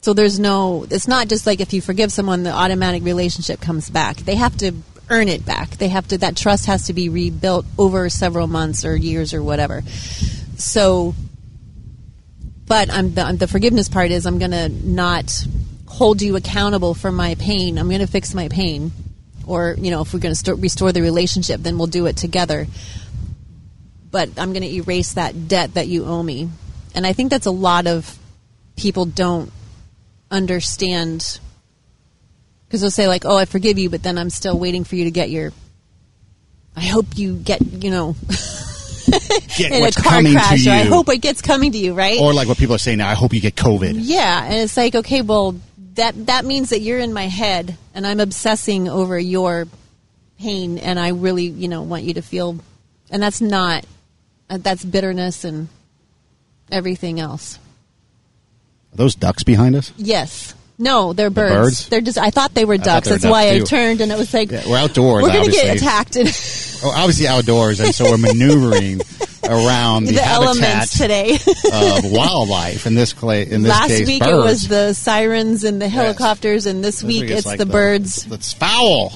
So there's no, it's not just like if you forgive someone, the automatic relationship comes back. They have to earn it back. They have to, that trust has to be rebuilt over several months or years or whatever. So, but I'm the, the forgiveness part is I'm going to not hold you accountable for my pain. I'm going to fix my pain. Or, you know, if we're going to st- restore the relationship, then we'll do it together. But I'm going to erase that debt that you owe me. And I think that's a lot of people don't understand because they'll say like, "Oh, I forgive you," but then I'm still waiting for you to get your. I hope you get you know.
Get
in
what's
a car
coming
crash, or I hope it gets coming to you, right?
Or like what people are saying now, I hope you get COVID.
yeah, and it's like, okay, well, that that means that you're in my head, and I'm obsessing over your pain, and I really, you know, want you to feel, and that's not, Uh, that's bitterness and everything else.
Are those ducks behind us?
Yes. No, they're birds.
birds?
They're just. I thought they were ducks.
they were
That's why
ducks,
I turned, and it was like
Yeah, we're outdoors,
We're gonna get
obviously.
attacked in
Oh, obviously outdoors, and so we're maneuvering around the,
the
habitat
elements today.
of wildlife. In this, cla- in this
Last
case,
week
birds.
it was the sirens and the helicopters, and this,
This
week it's
like
the, birds.
It's foul.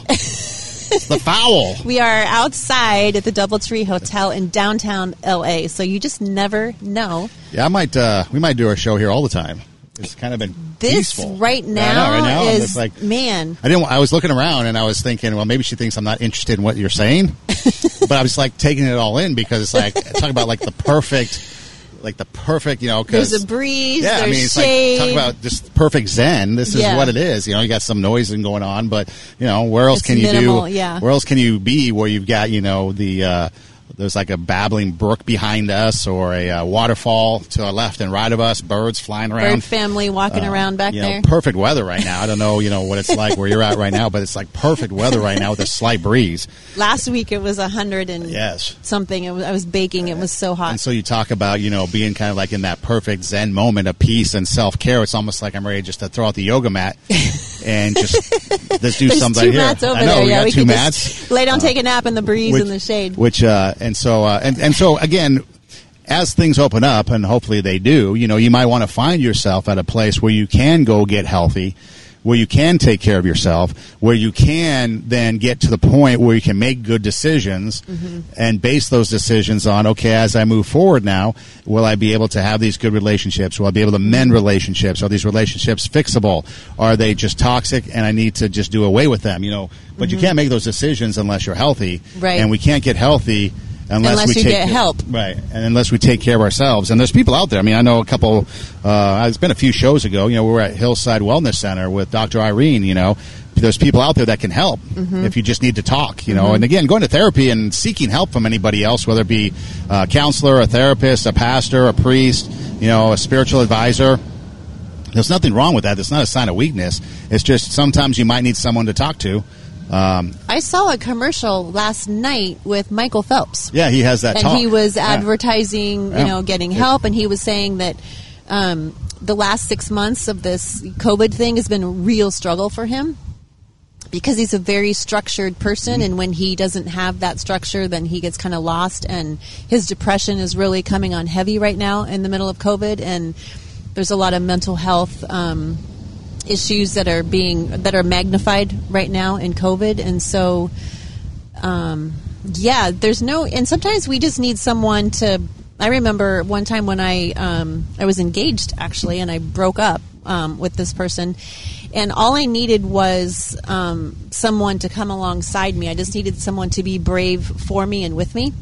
It's the foul.
We are outside at the DoubleTree Hotel in downtown LA, so you just never know.
Yeah, I might. Uh, we might do our show here all the time. It's kind of been
This
peaceful
right now,
know, right now,
is
like
man.
I didn't. I was looking around and I was thinking, well, maybe she thinks I'm not interested in what you're saying, but I was like taking it all in because it's like talking about like the perfect, like the perfect, you know, because
There's a breeze.
yeah,
there's
I mean, it's
shade.
like talk about just perfect zen. This is
Yeah.
what it is. You know, you got some noising going on, but you know, where else
It's
can you do?
yeah.
Where else can you be where you've got you know the. uh there's like a babbling brook behind us, or a uh, waterfall to our left and right of us. Birds flying around.
Bird family walking around back
Uh, you know,
there.
perfect weather right now. I don't know, you know, what it's like where you're at right now, but it's like perfect weather right now with a slight breeze.
Last week it was a hundred and
Yes.
something. It was, I was baking. It was so hot.
And so you talk about, you know, being kind of like in that perfect Zen moment of peace and self care. It's almost like I'm ready just to throw out the yoga mat and just let's do something
two
here.
mats over
I know
there.
we
yeah,
got
we
two mats.
lay down, take a nap in the breeze
which,
in the shade.
Which uh, and so uh, and and so again, as things open up, and hopefully they do, you know, you might want to find yourself at a place where you can go get healthy, where you can take care of yourself, where you can then get to the point where you can make good decisions
Mm-hmm.
and base those decisions on, okay, as I move forward now, will I be able to have these good relationships? Will I be able to mend relationships? Are these relationships fixable? Are they just toxic and I need to just do away with them? You know, but you can't make those decisions unless you're healthy.
Mm-hmm. Right.
And we can't get healthy unless,
Unless
we
you
take
get help.
Right, and unless we take care of ourselves, and there's people out there. I mean, I know a couple. Uh, it's been a few shows ago. You know, we were at Hillside Wellness Center with Dr. Irene. You know, there's people out there that can help
Mm-hmm.
if you just need to talk. You know, and again, going to therapy and seeking help from anybody else, whether it be a counselor, a therapist, a pastor, a priest, you know, a spiritual advisor. There's nothing wrong with that. It's not a sign of weakness. It's just sometimes you might need someone to talk to. Um,
I saw a commercial last night with Michael Phelps.
yeah, he has that
and
talk.
he was advertising,
Yeah.
you know, getting help, and he was saying that um, the last six months of this COVID thing has been a real struggle for him because he's a very structured person, and when he doesn't have that structure, then he gets kind of lost, and his depression is really coming on heavy right now in the middle of COVID, and there's a lot of mental health. Um, issues that are being that are magnified right now in COVID, and so um, yeah, there's no, and sometimes we just need someone to. I remember one time when I um, I was engaged actually, and I broke up um, with this person, and all I needed was um, someone to come alongside me. I just needed someone to be brave for me and with me.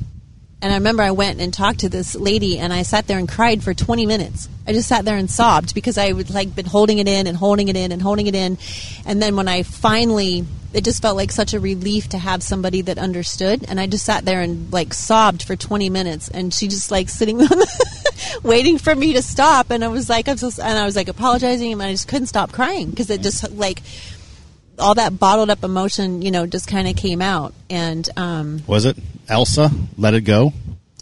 And I remember I went and talked to this lady, and I sat there and cried for 20 minutes. I just sat there and sobbed because I would like been holding it in and holding it in and holding it in. And then when I finally, it just felt like such a relief to have somebody that understood. And I just sat there and like sobbed for 20 minutes, and she just like sitting waiting for me to stop. And I was like, I'm so, and I was like apologizing, and I just couldn't stop crying because it just like all that bottled up emotion, you know, just kind of came out. And um,
Was it Elsa? Let it go.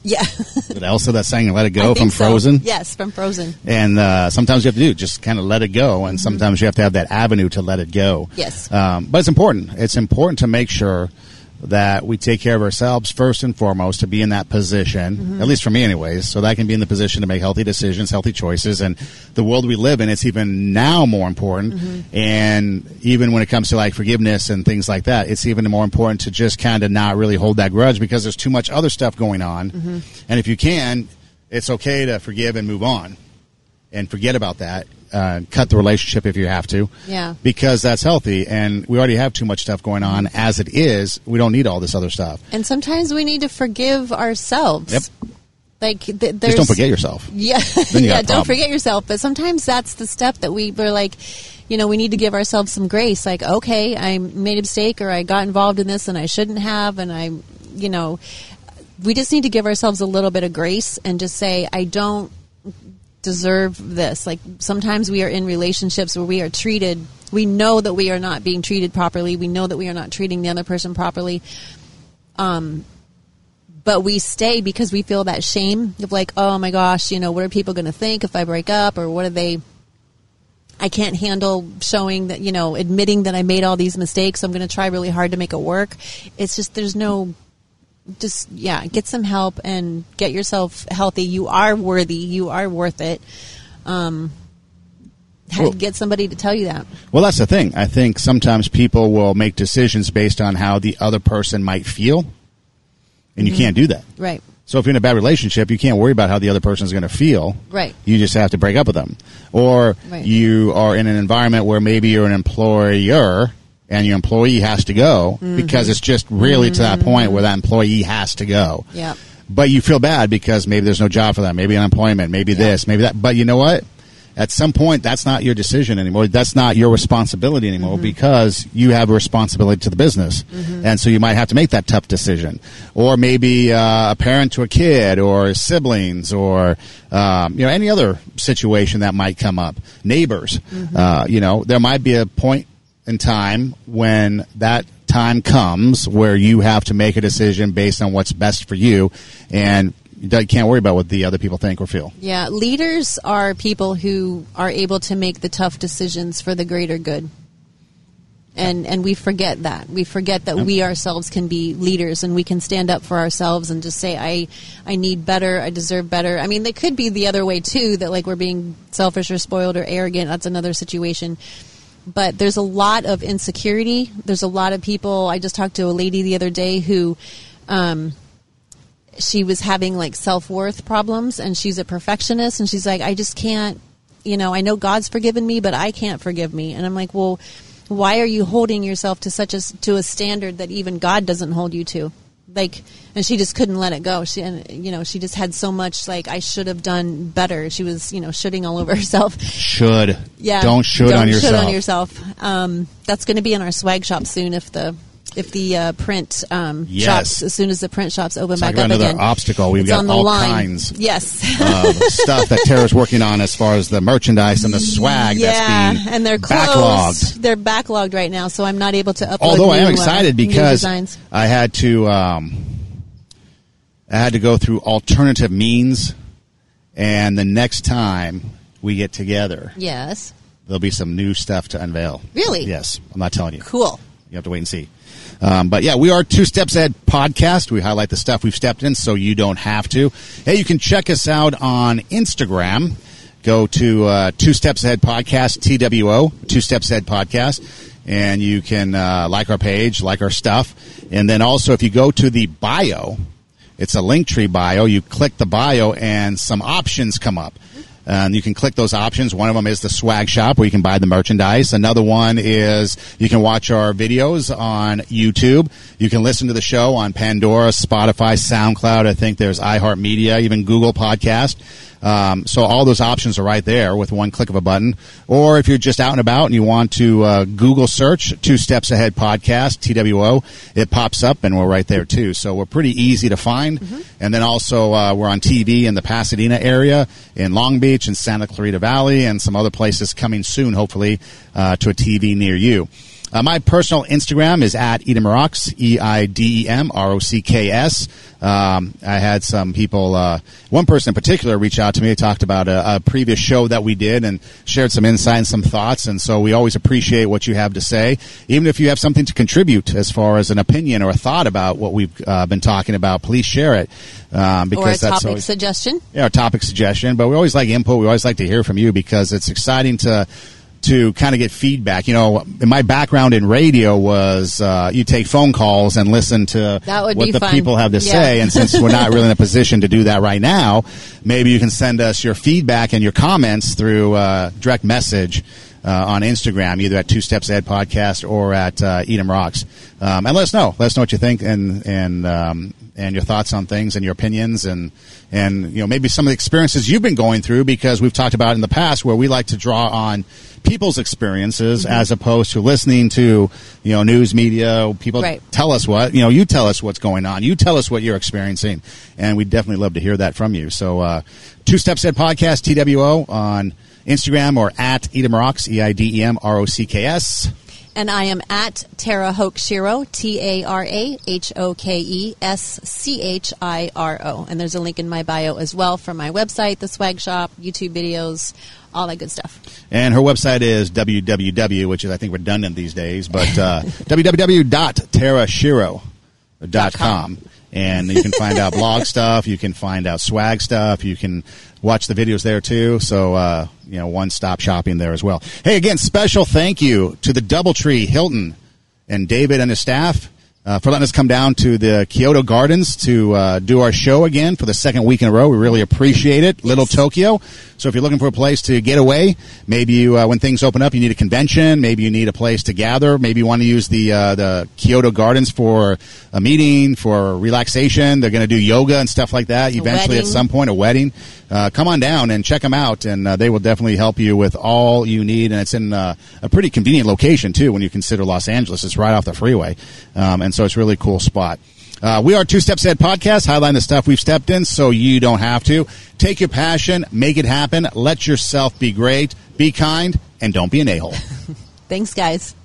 yeah.
Was it Elsa that sang "Let It Go" from
so.
Frozen?
Yes, from Frozen.
And uh, sometimes you have to do just kind of let it go, and sometimes you have to have that avenue to let it go.
Yes.
Um, but it's important. It's important to make sure that we take care of ourselves first and foremost to be in that position,
Mm-hmm.
at least for me, anyways, so that I can be in the position to make healthy decisions, healthy choices. And the world we live in, it's even now more important.
Mm-hmm.
And even when it comes to like forgiveness and things like that, it's even more important to just kind of not really hold that grudge because there's too much other stuff going on.
Mm-hmm.
And if you can, it's okay to forgive and move on and forget about that. Uh, cut the relationship if you have to.
Yeah.
Because that's healthy, and we already have too much stuff going on as it is. We don't need all this other stuff.
And sometimes we need to forgive ourselves.
Yep.
Like th- there's
Just don't forget yourself.
Yeah,
you
yeah. Don't forget yourself. But sometimes that's the step that we we're like, you know, we need to give ourselves some grace. Like, okay, I made a mistake, or I got involved in this, and I shouldn't have, and I, you know, we just need to give ourselves a little bit of grace and just say, I don't deserve this. Like sometimes we are in relationships where we are treated. We know that we are not being treated properly. We know that we are not treating the other person properly. Um, but we stay because we feel that shame of like, oh my gosh, you know, what are people going to think if I break up, or what are they? I can't handle showing that, you know, admitting that I made all these mistakes. So I'm going to try really hard to make it work. It's just there's no just yeah, get some help and get yourself healthy. You are worthy. You are worth it. Um,
Well-
get somebody to tell you that.
Well, that's the thing. I think sometimes people will make decisions based on how the other person might feel, and you can't do that.
Right.
So if you're in a bad relationship, you can't worry about how the other person is going to feel.
Right.
You just have to break up with them. Or
Right.
you are in an environment where maybe you're an employer and your employee has to go
Mm-hmm.
because it's just really to that point where that employee has to go.
Yep.
But you feel bad because maybe there's no job for them, maybe unemployment, maybe this, maybe that. But you know what? At some point, that's not your decision anymore. That's not your responsibility anymore because you have a responsibility to the business. And so you might have to make that tough decision. Or maybe uh, a parent to a kid or siblings or, um, you know, any other situation that might come up. Neighbors. Uh, you know, there might be a point in time when that time comes where you have to make a decision based on what's best for you and you can't worry about what the other people think or feel.
Yeah, leaders are people who are able to make the tough decisions for the greater good. And and we forget that. We forget that we ourselves can be leaders and we can stand up for ourselves and just say I I need better, I deserve better. I mean, they could be the other way too that like we're being selfish or spoiled or arrogant. That's another situation. But there's a lot of insecurity. There's a lot of people. I just talked to a lady the other day who, um, she was having like self worth problems, and she's a perfectionist, and she's like, I just can't. You know, I know God's forgiven me, but I can't forgive me. And I'm like, well, why are you holding yourself to such a to a standard that even God doesn't hold you to? Like, and she just couldn't let it go. She, and you know, she just had so much like I should have done better. She was, you know, shitting all over herself.
Should.
Yeah,
Don't should
don't
on yourself.
On yourself. Um, that's going to be in our swag shop soon if the if the uh, print um,
Yes.
shops as soon as the print shops open
Talk
back
about
up
another
again.
obstacle. We've got all
line.
kinds
Yes.
of stuff that Tara's working on as far as the merchandise and the swag
yeah,
that's being
and they're closed.
backlogged.
They're backlogged right now, so I'm not able to upload.
Although I am
new, uh,
excited because. I had to um, I had to go through alternative means, and the next time we get together,
yes,
there'll be some new stuff to unveil.
Really?
Yes, I'm not telling you.
cool.
You have to wait and see. Um, but yeah, we are Two Steps Ahead podcast. We highlight the stuff we've stepped in so you don't have to. Hey, you can check us out on Instagram. Go to uh, Two Steps Ahead podcast, TWO, Two Steps Ahead podcast, and you can uh, like our page, like our stuff. And then also, if you go to the bio, it's a Linktree bio. You click the bio, and some options come up. And you can click those options. One of them is the swag shop where you can buy the merchandise. Another one is you can watch our videos on YouTube. You can listen to the show on Pandora, Spotify, SoundCloud. I think there's iHeartMedia, even Google Podcast. Um, so all those options are right there with one click of a button. Or if you're just out and about and you want to uh, Google search Two Steps Ahead Podcast, TWO, it pops up and we're right there too. So we're pretty easy to find. And then also uh, we're on TV in the Pasadena area, in Long Beach, and Santa Clarita Valley, and some other places coming soon, hopefully, uh, to a TV near you. Uh, my personal Instagram is at Eidem Rocks, E I D E M R O C K S. Um, I had some people, uh, one person in particular, reach out to me. They Talked about a, a previous show that we did and shared some insight and some thoughts. And so we always appreciate what you have to say, even if you have something to contribute as far as an opinion or a thought about what we've uh, been talking about. Please share it um, because
Or a
that's
topic
always,
suggestion.
yeah, our topic suggestion, but we always like input. We always like to hear from you because it's exciting to to kind of get feedback. You know, my background in radio was uh, you take phone calls and listen to what the
fun.
people have to
Yeah.
say. And since we're not really in a position to do that right now, maybe you can send us your feedback and your comments through uh, direct message. Uh, on Instagram, either at Two Steps Ahead Podcast or at uh, Eidem Rocks, um, and let us know. Let us know what you think and and um, and your thoughts on things and your opinions and and you know maybe some of the experiences you've been going through because we've talked about in the past where we like to draw on people's experiences
Mm-hmm.
as opposed to listening to you know news media people
Right.
tell us what you know you tell us what's going on you tell us what you're experiencing and we'd definitely love to hear that from you so uh, two steps ahead podcast two on instagram or at eidem rocks E e-i-d-e-m-r-o-c-k-s
And I am at Tara Hoke Schiro, T A R A H O K E S C H I R O. And there's a link in my bio as well for my website, the swag shop, YouTube videos, all that good stuff.
And her website is www, which is I think redundant these days, but uh, www.taraschiro.com. And you can find out blog stuff, you can find out swag stuff, you can watch the videos there too. So, uh, you know, one stop shopping there as well. Hey, again, special thank you to the Doubletree Hilton and David and his staff uh, for letting us come down to the Kyoto Gardens to uh, do our show again for the second week in a row. We really appreciate it. Little Tokyo. So if you're looking for a place to get away, maybe you, uh, when things open up, you need a convention. Maybe you need a place to gather. Maybe you want to use the uh, the Kyoto Gardens for a meeting, for relaxation. They're going to do yoga and stuff like that. Eventually, at some point, a wedding. Uh, come on down and check them out, and uh, they will definitely help you with all you need. And it's in uh, a pretty convenient location too when you consider Los Angeles. It's right off the freeway, um, and so it's really cool spot. Uh, we are Two Steps Ahead podcast, highlighting the stuff we've stepped in so you don't have to. Take your passion, make it happen, let yourself be great, be kind, and don't be an a hole.
Thanks, guys.